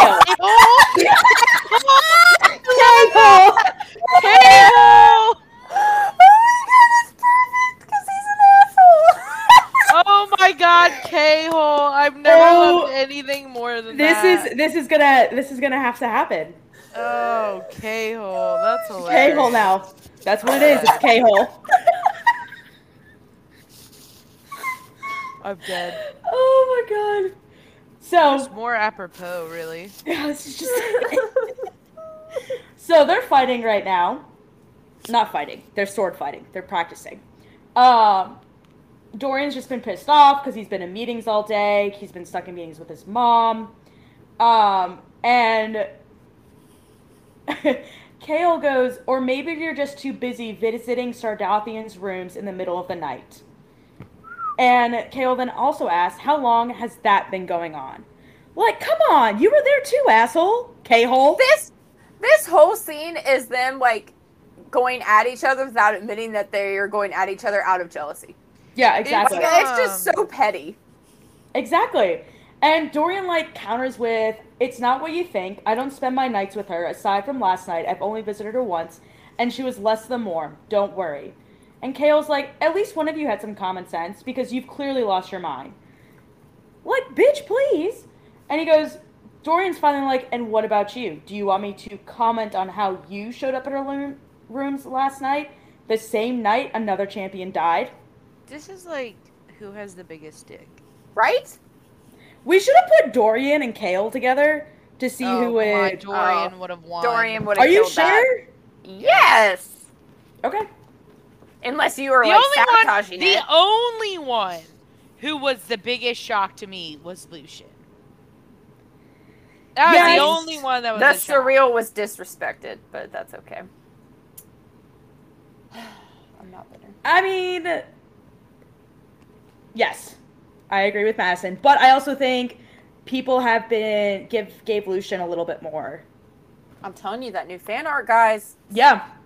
K-Hole! K-hole! Oh my god, it's perfect because he's an asshole. Oh my god, K-hole! I've never Oh, loved anything more than This that. is this is gonna this is gonna have to happen. Oh, K-hole. That's hilarious. K-Hole now. That's what it is. It's K-Hole. I'm dead. Oh my god. So Just more apropos, really. Yeah, this is just. so they're fighting right now. Not fighting. They're sword fighting. They're practicing. Um, Dorian's just been pissed off because he's been in meetings all day. He's been stuck in meetings with his mom. Um, and Chaol goes, or maybe you're just too busy visiting Sardothien's rooms in the middle of the night. And Chaol then also asks, how long has that been going on? Like, come on, you were there too, asshole. K-hole. this this whole scene is them like going at each other without admitting that they are going at each other out of jealousy. Yeah, exactly. Like, it's just so petty. Exactly. And Dorian like counters with, "It's not what you think. I don't spend my nights with her. Aside from last night, I've only visited her once, and she was less than warm. Don't worry." And Chaol's like, "At least one of you had some common sense because you've clearly lost your mind." Like, bitch, please. And he goes, Dorian's finally like, "And what about you? Do you want me to comment on how you showed up at her room, rooms last night, the same night another champion died?" This is like who has the biggest dick. Right? We should have put Dorian and Chaol together to see oh, who come would. on, Dorian Oh, would have won. Dorian would have Are you killed that. sure? Yes. Okay. Unless you were The like only one, sabotaging the only one who was the biggest shock to me was Lucian. That was the only one that was The a shock. surreal was disrespected, but that's okay. I'm not bitter. I mean, yes, I agree with Madison, but I also think people have been give gave Lucian a little bit more I'm telling you that new fan art, guys. Yeah, It's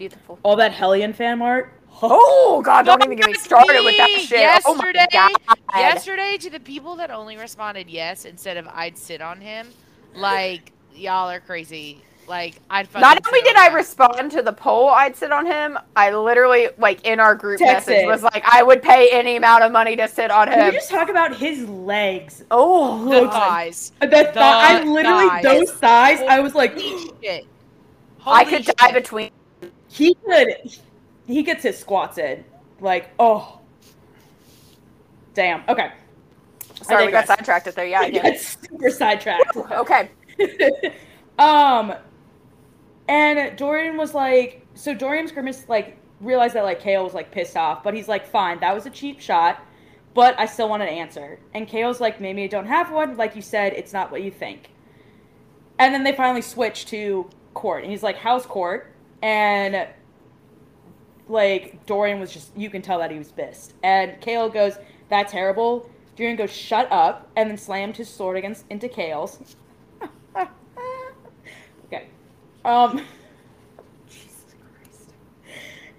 beautiful. all that Hellion fan art. Oh God! Don't even get me started with that shit. Yesterday, oh my God. yesterday to the people that only responded yes instead of I'd sit on him, like y'all are crazy. Like I'd Not only did on I him. respond to the poll I'd sit on him, I literally like in our group Text message it. was like, I would pay any amount of money to sit on Can we him. just talk about his legs? Oh, the God. thighs. The thigh- I literally thighs. those thighs. I was like, Holy shit. I could shit. die between. He could. He gets his squats in. Like, oh, damn. Okay. Sorry, we got sidetracked there. Yeah, I got super sidetracked. Okay. um, and Dorian was like, so Dorian's grimace like realized that like Chaol was like pissed off, but he's like, fine, that was a cheap shot, but I still want an answer. And Chaol's like, maybe I don't have one. Like you said, it's not what you think. And then they finally switch to Court, and he's like, how's Court? And like Dorian was just, you can tell that he was pissed. And Chaol goes, that's terrible. Dorian goes, shut up, and then slammed his sword against into Chaol's. okay. Um. Jesus Christ.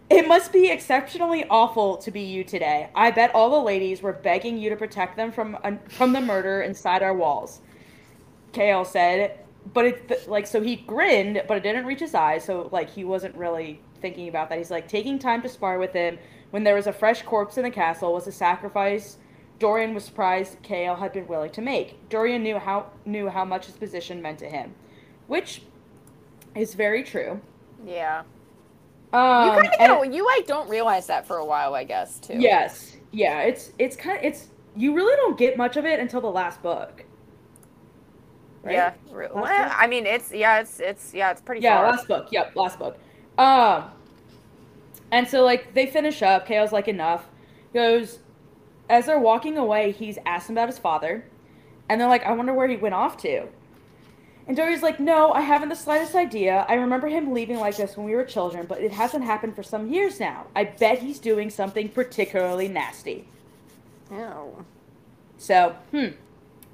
It must be exceptionally awful to be you today. I bet all the ladies were begging you to protect them from uh, from the murder inside our walls. Chaol said, but it like so he grinned, but it didn't reach his eyes, so like he wasn't really thinking about that. He's like taking time to spar with him when there was a fresh corpse in the castle was a sacrifice Dorian was surprised Chaol had been willing to make. Dorian knew how knew how much his position meant to him, which is very true. Yeah. Um, you kind of. You like don't realize that for a while, I guess too. Yes. Yeah, it's it's kind of it's you really don't get much of it until the last book. Right? Yeah. Last Well, book? I mean, it's yeah, it's it's yeah, it's pretty. Yeah, far. last book. Yep, last book. Um and so like they finish up, Chaol's like enough. Goes as they're walking away, he's asking about his father. And they're like, I wonder where he went off to. And Dory's like, No, I haven't the slightest idea. I remember him leaving like this when we were children, but it hasn't happened for some years now. I bet he's doing something particularly nasty. Ew. So, hmm.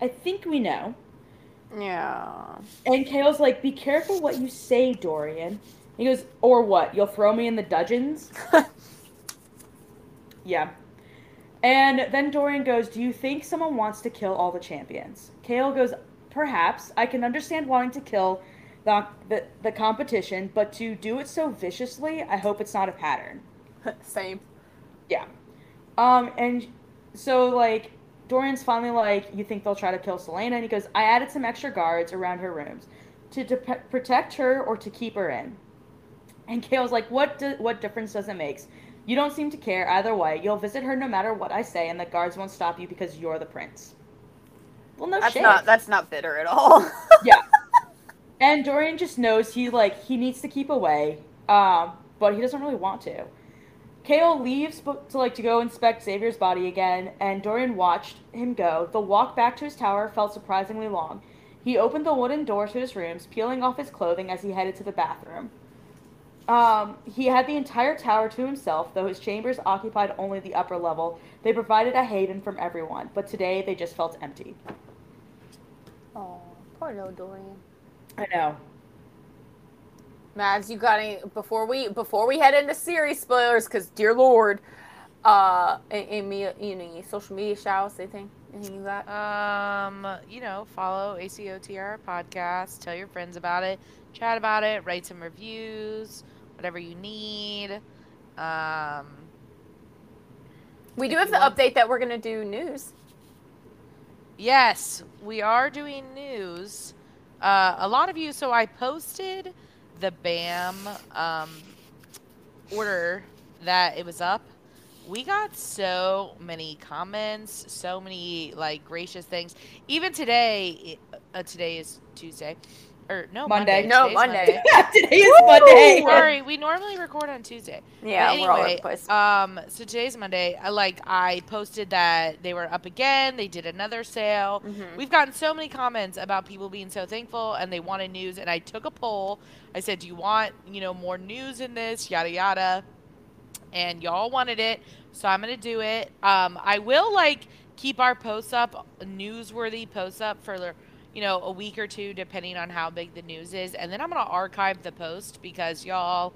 I think we know. Yeah. And Chaol's like, be careful what you say, Dorian. He goes, or what? You'll throw me in the dungeons? yeah. And then Dorian goes, do you think someone wants to kill all the champions? Chaol goes, perhaps. I can understand wanting to kill the, the, the competition, but to do it so viciously, I hope it's not a pattern. Same. Yeah. Um, and so like Dorian's finally like, you think they'll try to kill Celaena? And he goes, I added some extra guards around her rooms to dep protect her or to keep her in. And Chaol's like, what do- what difference does it make? You don't seem to care either way. You'll visit her no matter what I say, and the guards won't stop you because you're the prince. Well, no That's shit. not that's not bitter at all. yeah. And Dorian just knows he like he needs to keep away, um, but he doesn't really want to. Chaol leaves to like to go inspect Xavier's body again, and Dorian watched him go. The walk back to his tower felt surprisingly long. He opened the wooden door to his rooms, peeling off his clothing as he headed to the bathroom. Um, he had the entire tower to himself, though his chambers occupied only the upper level. They provided a haven from everyone, but today they just felt empty. oh, poor little Dorian. I know. Mads, you got any before we before we head into series spoilers? Because dear lord, uh, any any social media shouts? Anything? Anything you got? Um, you know, follow ACOTR podcast, tell your friends about it, chat about it, write some reviews, whatever you need. Um, We do have the want- update that we're gonna do news. yes, we are doing news. Uh, a lot of you, so I posted the BAM um, order that it was up. We got so many comments, so many like gracious things. Even today, uh, today is Tuesday, or no Monday. Monday. No, Today's Monday. Today is Monday. Sorry, we normally record on Tuesday. Yeah, But we're all over anyway, the place. Um, so today's Monday. I like I posted that they were up again. They did another sale. Mhm. We've gotten so many comments about people being so thankful and they wanted news. And I took a poll. I said, "Do you want you know more news in this? Yada yada." And y'all wanted it, so I'm gonna do it. Um, I will like keep our posts up, newsworthy posts up for the, you know, a week or two, depending on how big the news is, and then I'm gonna archive the post because y'all.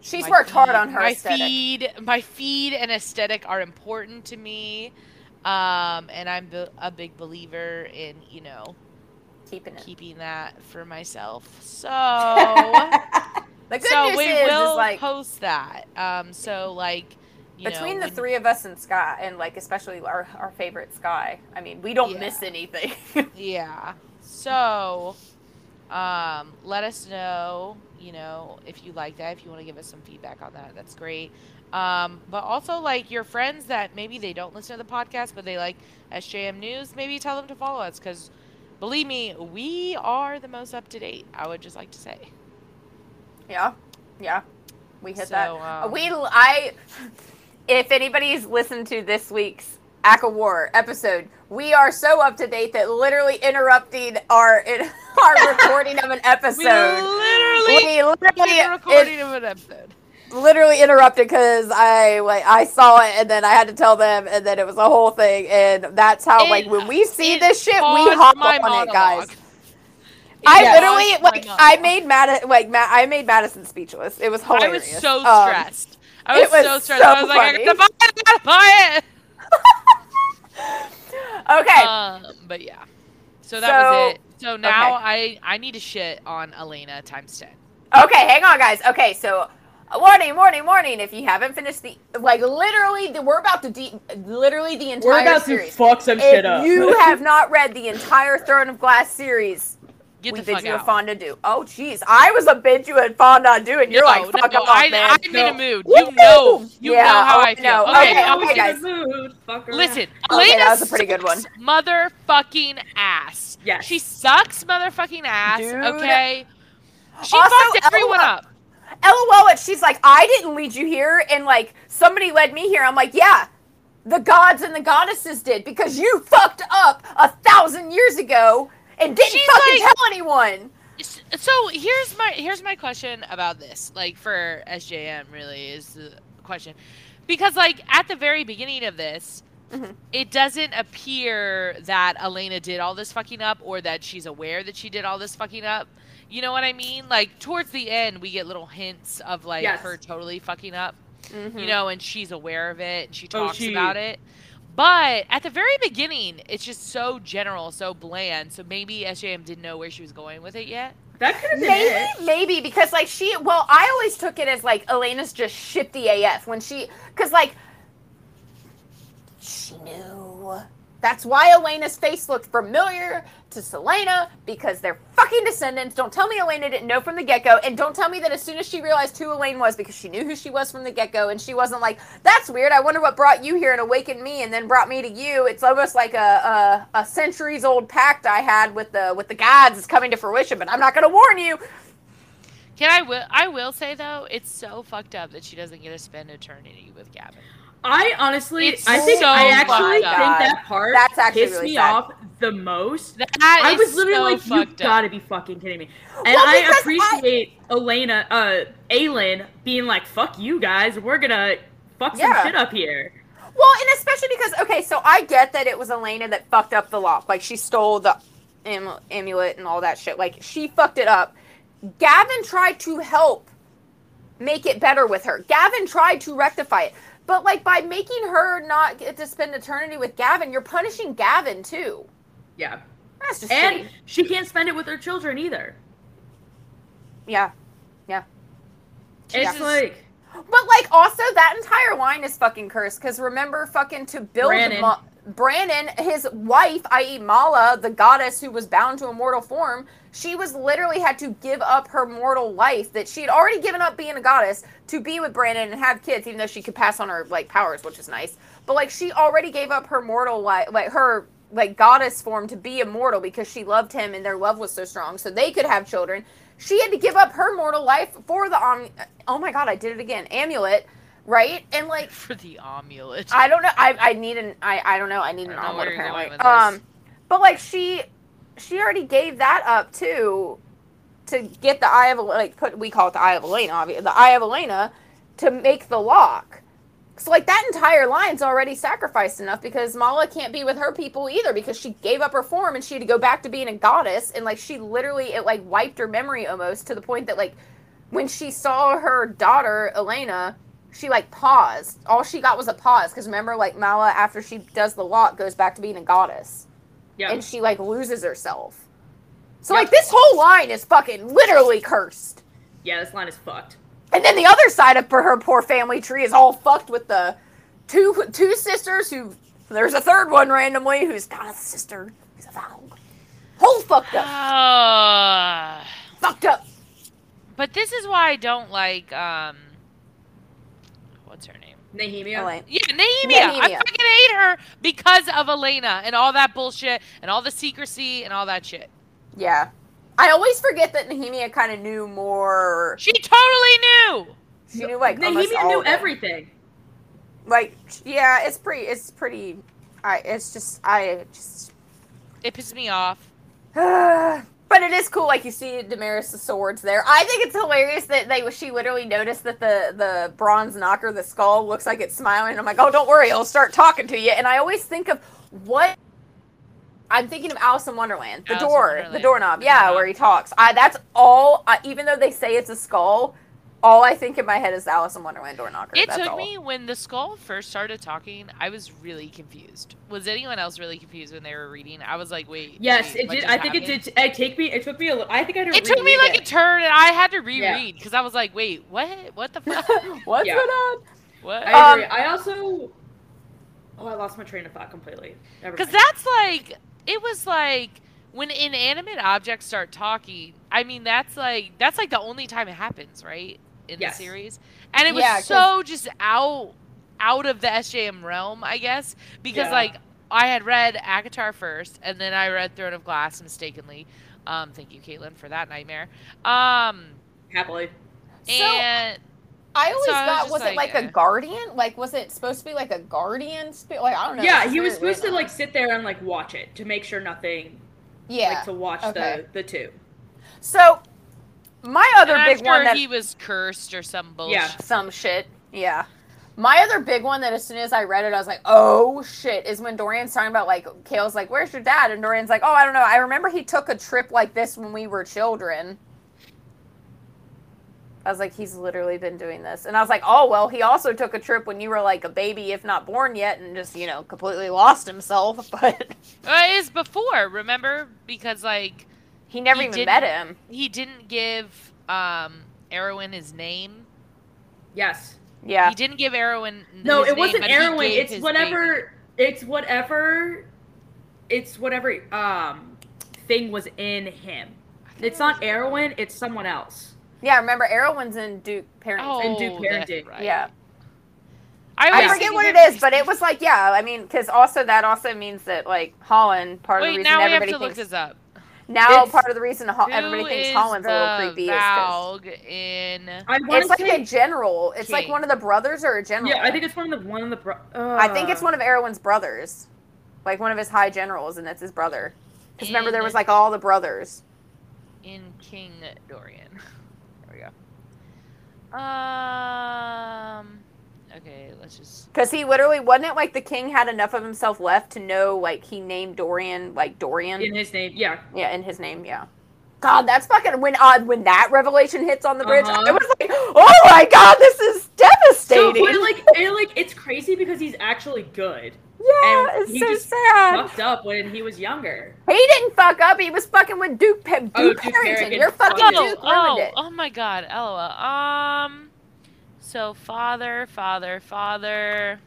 She's worked hard on her my aesthetic. feed my feed and aesthetic are important to me um and i'm a big believer in you know Keeping it. keeping that for myself so the good so news we is, will is like post that um so like between know, the when- three of us and Sky, and like especially our our favorite Sky. I mean, we don't Yeah. miss anything. yeah so um let us know you know if you like that if you want to give us some feedback on that that's great um but also like your friends that maybe they don't listen to the podcast but they like sjm news maybe tell them to follow us because believe me we are the most up to date i would just like to say yeah, yeah, we hit So, that. Um, we I if anybody's listened to this week's ACOTAR episode, we are so up to date that literally interrupting our our recording of an episode. we literally we literally, recording of an episode literally interrupted because I like I saw it and then I had to tell them and then it was a whole thing and that's how It- like when we see this shit we hop on it guys. It I literally like I made Mad like Ma- I made Madison speechless. It was hilarious. I was so Um, stressed. I was, it was so stressed. so I was like, I funny. gotta buy it. I gotta buy it. okay. Um, but yeah. So that So- was it. So now okay. I I need to shit on Elena times ten. Okay, hang on, guys. Okay, so uh, warning, warning, warning. If you haven't finished the like, literally, the, we're about to de- literally the entire We're about series. to fuck some shit up. you have not read the entire Throne of Glass series, Get we the bid fuck you a out. fondue. Oh, jeez, I was a bid you a fondue, and you're no, like, fuck no, off, I, man. I'm in a mood. You know, you Yeah, know how oh, I I feel. know. Okay, Okay, I'll okay, be- guys. Mood, fucker. Listen, Okay, Elena that was a pretty good sucks Motherfucking ass. Yes. She sucks motherfucking ass. Dude. Okay. She Also, fucked everyone LOL. up. LOL, it. She's like, I didn't lead you here, and like somebody led me here. I'm like, yeah, the gods and the goddesses did because you fucked up a thousand years ago and didn't She's fucking like- tell anyone. So here's my here's my question about this. Like for SJM, really is the question, because like at the very beginning of this, Mhm. it doesn't appear that Elena did all this fucking up, or that she's aware that she did all this fucking up. You know what I mean? Like towards the end, we get little hints of like Yes. her totally fucking up. Mhm. You know, and she's aware of it and she Oh, talks she- about it. But at the very beginning, it's just so general, so bland. So maybe SJM didn't know where she was going with it yet. That could have been Maybe, it. maybe because like she, well, I always took it as like Elena's just shifty AF when she, because like she knew. That's why Elena's face looked familiar to Celaena because they're fucking descendants. Don't tell me Elena didn't know from the get go, and don't tell me that as soon as she realized who Elaine was because she knew who she was from the get go, and she wasn't like, "That's weird. I wonder what brought you here and awakened me, and then brought me to you." It's almost like a a, a centuries old pact I had with the with the gods is coming to fruition, but I'm not going to warn you. Can I will I will say though, it's so fucked up that she doesn't get to spend eternity with Gavin. I honestly, It's I think so I actually think up. that part That's actually pissed really me sad. off the most. That I was literally so like, you fucked gotta be fucking kidding me. And Well, I because I- appreciate Elena, uh, Aelin being like, fuck you guys, we're gonna fuck some Yeah. shit up here. Well, and especially because okay, so I get that it was Elena that fucked up the lock. Like she stole the am- amulet and all that shit. Like she fucked it up. Gavin tried to help make it better with her. Gavin tried to rectify it. But like by making her not get to spend eternity with Gavin, you're punishing Gavin too. Yeah. That's just And shitty. she can't spend it with her children either. Yeah. Yeah. It's like, But like also that entire line is fucking cursed because remember fucking to build Brannon. Ma- Brannon, his wife, i.e. Mala, the goddess who was bound to a mortal form, she was literally had to give up her mortal life that she had already given up being a goddess to be with Brannon and have kids, even though she could pass on her like powers, which is nice. But like she already gave up her mortal life, like her like goddess form to be immortal because she loved him and their love was so strong, so they could have children. She had to give up her mortal life for the um. Oh my god, I did it again. Amulet, right? And like for the amulet. I don't know. I, I need an I, I don't know. I need an I don't know omelet where you're apparently. Um, but like she she already gave that up too to get the eye of like put we call it the eye of Elena, obviously the eye of Elena to make the lock. So like that entire line's already sacrificed enough because Mala can't be with her people either because she gave up her form and she had to go back to being a goddess and like she literally it like wiped her memory almost to the point that like when she saw her daughter Elena, she like paused. All she got was a pause because remember like Mala after she does the lock goes back to being a goddess Yeah. and she like loses herself. So Yep. like this whole line is fucking literally cursed. yeah, this line is fucked. And then the other side of her poor family tree is all fucked with the two two sisters who there's a third one randomly who's not a sister, he's a Valg. Whole fucked up. Ah. fucked up. but this is why I don't like um what's her name? Nehemia. Elaine. Oh, yeah, Nehemia. I fucking hate her because of Elena and all that bullshit and all the secrecy and all that shit. Yeah. I always forget that Nehemia kind of knew more. She totally knew. She knew like almost Nehemia all knew of everything. Like yeah, it's pretty. It's pretty. I. It's just I just. It pisses me off. but it is cool, like you see Damaris the swords there. I think it's hilarious that they she literally noticed that the the bronze knocker, the skull, looks like it's smiling. I'm like, oh, don't worry, it'll start talking to you. And I always think of what I'm thinking of Alice in Wonderland, the Alice door, the doorknob, yeah, Uh-huh. where he talks. I that's all. I, even though they say it's a skull, all I think in my head is the Alice in Wonderland door knocker. It that's took all. me when the skull first started talking. I was really confused. Was anyone else really confused when they were reading? I was like, wait. Yes, wait, it did. I think it did. It take me. It took me a little. I think I had to It took me reread like a turn, and I had to reread because I was like, wait, what? What the fuck? What's Yeah. going on? what? I agree. Um, I also. Oh, I lost my train of thought completely. Because that's like, it was like when inanimate objects start talking. I mean, that's like that's like the only time it happens, right? In Yes. the series, and it was Yeah, 'cause- so just out out of the SJM realm, I guess, because Yeah. like I had read ACOTAR first, and then I read Throne of Glass mistakenly. Um, thank you, Caitlin, for that nightmare. Um, happily. So- and I always So I was thought just was, it like, like a eh. guardian? Like was it supposed to be like a guardian spirit? Like I don't know. Yeah, he was supposed to weird. like sit there and like watch it to make sure nothing. yeah. Like to watch okay. the the two. So my other and big sure one that he was cursed or some bullshit. Yeah. some shit. Yeah. My other big one that as soon as I read it, I was like, oh shit, is when Dorian's talking about like Chaol's like, Where's your dad? And Dorian's like, Oh, I don't know. I remember he took a trip like this when we were children. I was like, he's literally been doing this. And I was like, oh, well, he also took a trip when you were like a baby, if not born yet, and just, you know, completely lost himself. But Uh, it is before, remember? Because like he never He even met him. he didn't give um Erawan his name. Yes. Yeah. He didn't give Erawan. No, his it wasn't name, Erawan. It's whatever. baby. It's whatever. It's whatever. Um, thing was in him. It's not Erawan. It's someone else. Yeah, remember, Erawan's in Duke Perrington. Oh, and do that's Perrington. right. Yeah. I, I forget what of it him- is, but it was like, yeah, I mean, because also that also means that, like, Hollin, part of the reason now we have everybody to look this up. Now, It's- part of the reason Ho- everybody thinks Hollin's a little the creepy is because. In. It's like a general. It's like one of the brothers or a general. yeah, I think it's one of the one of the. Bro- uh, I think it's one of Erawan's brothers. Like one of his high generals, and it's his brother. Because remember, there was like all the brothers. in King Dorian. There we go. Um. Okay, let's just. Because he literally, wasn't it like the king had enough of himself left to know, like, he named Dorian, like, Dorian? in his name. Yeah. Yeah, in his name, yeah. God, that's fucking when uh, when that revelation hits on the bridge, Uh-huh. it was like, oh my god, this is So, devastating. but like, it, like it's crazy because he's actually good. yeah, and it's he so just sad. Fucked up when he was younger. He didn't fuck up. He was fucking with Duke Pe- Duke, Oh, Duke Perrington. Perrington You're fucking Oh, Duke ruined oh, it. oh my God, LOL. Um. So father, father, father.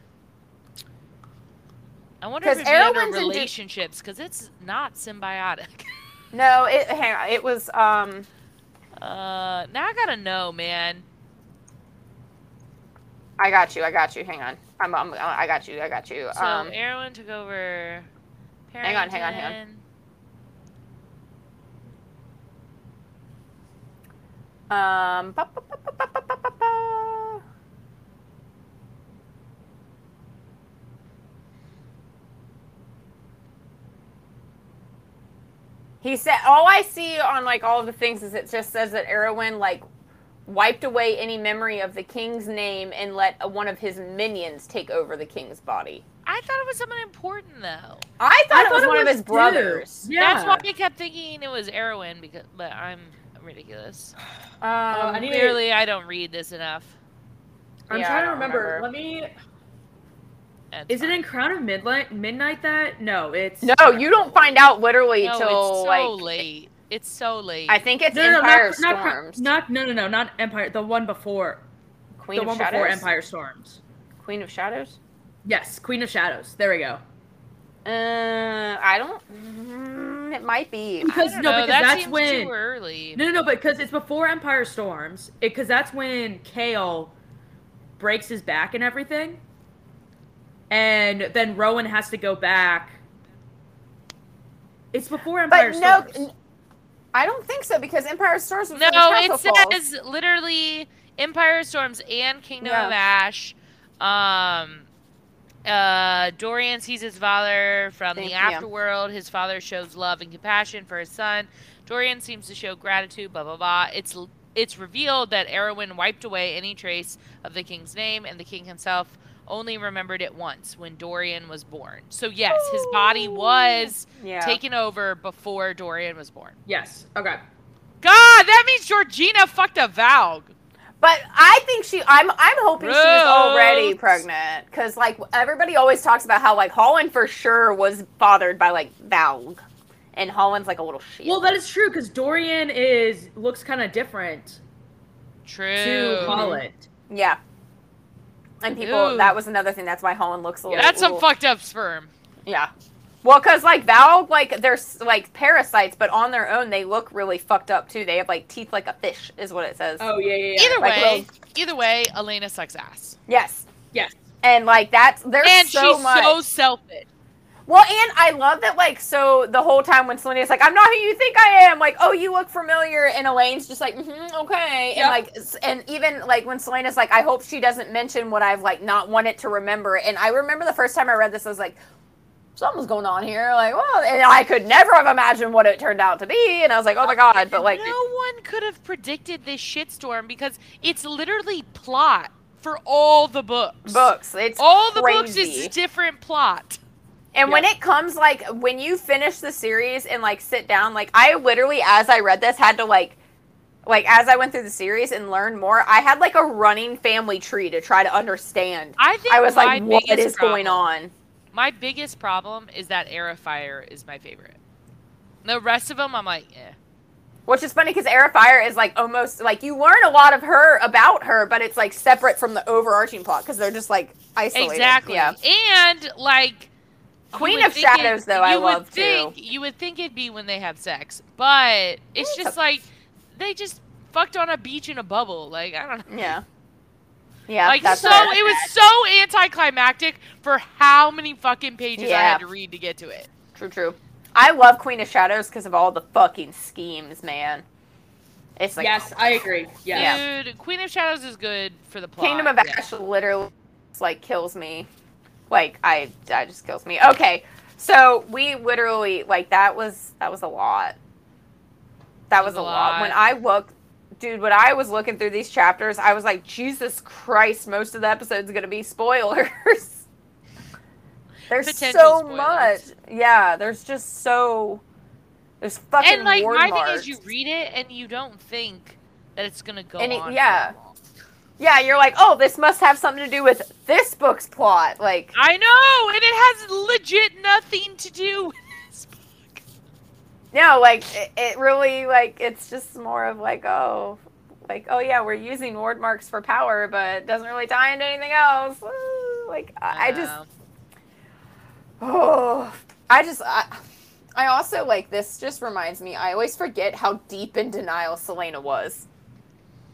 I wonder if be under in relationships because it's not symbiotic. No, it hang on. It was um. uh, now I gotta know, man. I got you. I got you. Hang on. I'm. I'm I got you. I got you. So um. Erawan took over. Hang on, hang on, hang on. Um. He said, all I see on like all of the things is it just says that Erawan like wiped away any memory of the king's name and let uh, one of his minions take over the king's body. I thought it was someone important though. I thought I it was thought it one of his too. brothers. Yeah. That's why I kept thinking it was Erawan because, but I'm ridiculous. Um, I need to- Clearly, I don't read this enough. I'm Yeah, trying to remember. remember. Let me. That's Is it in Crown of Midnight? Midnight that? No, it's no, you don't find out literally No, till it's so like late. It's so late. I think it's No, no, no, Empire not, not, Cro- Storms. not no, no, no, not Empire. The one before. Queen the of one Shadows. before Empire Storms. Queen of Shadows. Yes, Queen of Shadows. There we go. Uh, I don't. Mm, it might be. Because no, know, because that that's when. too early. No, no, no, but because it's before Empire Storms. Because that's when Chaol breaks his back and everything, and then Rowan has to go back. It's before Empire But no, Storms. n- I don't think so because Empire Storms was No, when the it falls. says literally Empire Storms and Kingdom Yeah. of Ash. Um, uh, Dorian sees his father from Thank the you. afterworld. His father shows love and compassion for his son. Dorian seems to show gratitude. Blah blah blah. It's it's revealed that Erawan wiped away any trace of the king's name, and the king himself only remembered it once when Dorian was born. So yes, his body was yeah. taken over before Dorian was born. Yes. Okay. God, that means Georgina fucked a Valg. But I think she. I'm. I'm hoping she was already pregnant because like everybody always talks about how like Hollin for sure was fathered by like Valg, and Hollin's like a little shit. Well, that is true because Dorian is looks kind of different True. to Hollin. yeah. And people. Ew. That was another thing. That's why Hollin looks a little. That's some little- fucked up sperm. Yeah. Well, because like Valg, like they're like parasites, but on their own they look really fucked up too. They have like teeth like a fish, is what it says. Oh yeah, yeah, yeah. Either Like way, little- either way, Elena sucks ass. Yes. Yes. And like that's there's and so she's much. so selfish. Well, and I love that, like, so the whole time when Celaena's like, I'm not who you think I am, like, oh, you look familiar, and Elaine's just like, mm-hmm, okay. And, like, and even, like, when Celaena's like, I hope she doesn't mention what I've, like, not wanted to remember. And I remember the first time I read this, I was like, something's going on here. Like, well, and I could never have imagined what it turned out to be. And I was like, oh my God. But, like, no one could have predicted this shitstorm because it's literally plot for all the books. books, it's all the books crazy. is different plot. And when it comes like when you finish the series and like sit down, like I literally as I read this had to like like as I went through the series and learned more, I had like a running family tree to try to understand. I think I was like, what is going on? My biggest problem is that Air Fire is my favorite. The rest of them, I'm like, eh. Which is funny because Air Fire is like almost like you learn a lot of her about her, but it's like separate from the overarching plot because they're just like isolated. Exactly. Yeah. And like Queen of think it- Shadows, though, I you would love, too. think, You would think it'd be when they have sex, but it's It's just a- like they just fucked on a beach in a bubble. Like I don't know. Yeah. Yeah. like that's so, fair. it was so anticlimactic for how many fucking pages I had to read to get to it. True, true. I love Queen of Shadows because of all the fucking schemes, man. It's like yes, I agree. Yes. Yeah. Dude, Queen of Shadows is good for the plot. Kingdom of yeah. Ash literally like kills me. Like I that just kills me. Okay. So we literally like that was that was a lot. That was, was a a lot. When. I looked dude, when I was looking through these chapters, I was like, Jesus Christ, most of the episode's gonna be spoilers. there's Potential so spoilers. much. Yeah, there's just so there's fucking And like my marks. thing is, you read it and you don't think that it's gonna go And it- on. yeah. Yeah, you're like, oh, this must have something to do with this book's plot. Like I know, and it has legit nothing to do with this book. No, like it, it really like it's just more of like oh, like oh yeah, we're using Wyrdmarks for power, but it doesn't really tie into anything else. Like I, I just uh-huh. oh, I just I, I also like this. Just reminds me, I always forget how deep in denial Celaena was.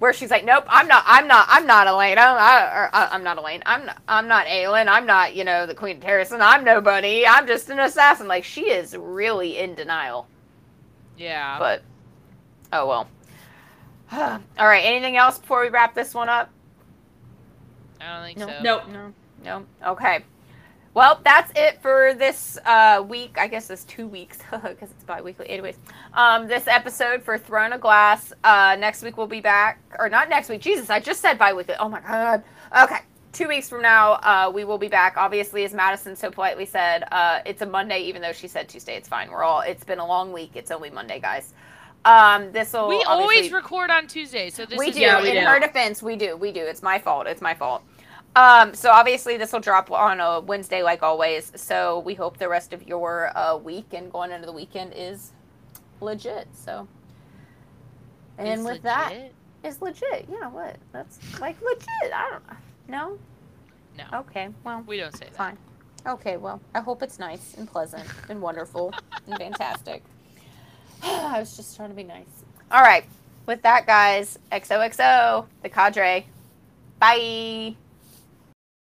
Where she's like, nope, I'm not, I'm not, I'm not Elena. I, or, I, I'm not Elaine. I'm, not, I'm not Aelin. I'm not, you know, the Queen of Terrasen. I'm nobody. I'm just an assassin. Like she is really in denial. yeah. But oh well. All right. Anything else before we wrap this one up? I don't think No. so. Nope. No. No. Okay. Well, that's it for this uh, week. I guess it's two weeks because it's bi-weekly. Anyways, um, this episode for Throne of Glass. Uh, next week we'll be back, or not next week. Jesus, I just said bi-weekly. Oh my god. Okay, two weeks from now uh, we will be back. Obviously, as Madison so politely said, uh, it's a Monday, even though she said Tuesday. It's fine. We're all. It's been a long week. It's only Monday, guys. Um, this will. We always record on Tuesday, so this we is do. Yeah, we In do. her defense, we do. We do. It's my fault. It's my fault. Um, so obviously this will drop on a Wednesday, like always. So we hope the rest of your uh, week and going into the weekend is legit. So, and It's with that, legit. is legit. Yeah, what? That's like legit. I don't know. No. No. Okay. Well, we don't say that. fine. Okay. Well, I hope it's nice and pleasant and wonderful and fantastic. I was just trying to be nice. All right. With that, guys, XOXO, the cadre. Bye.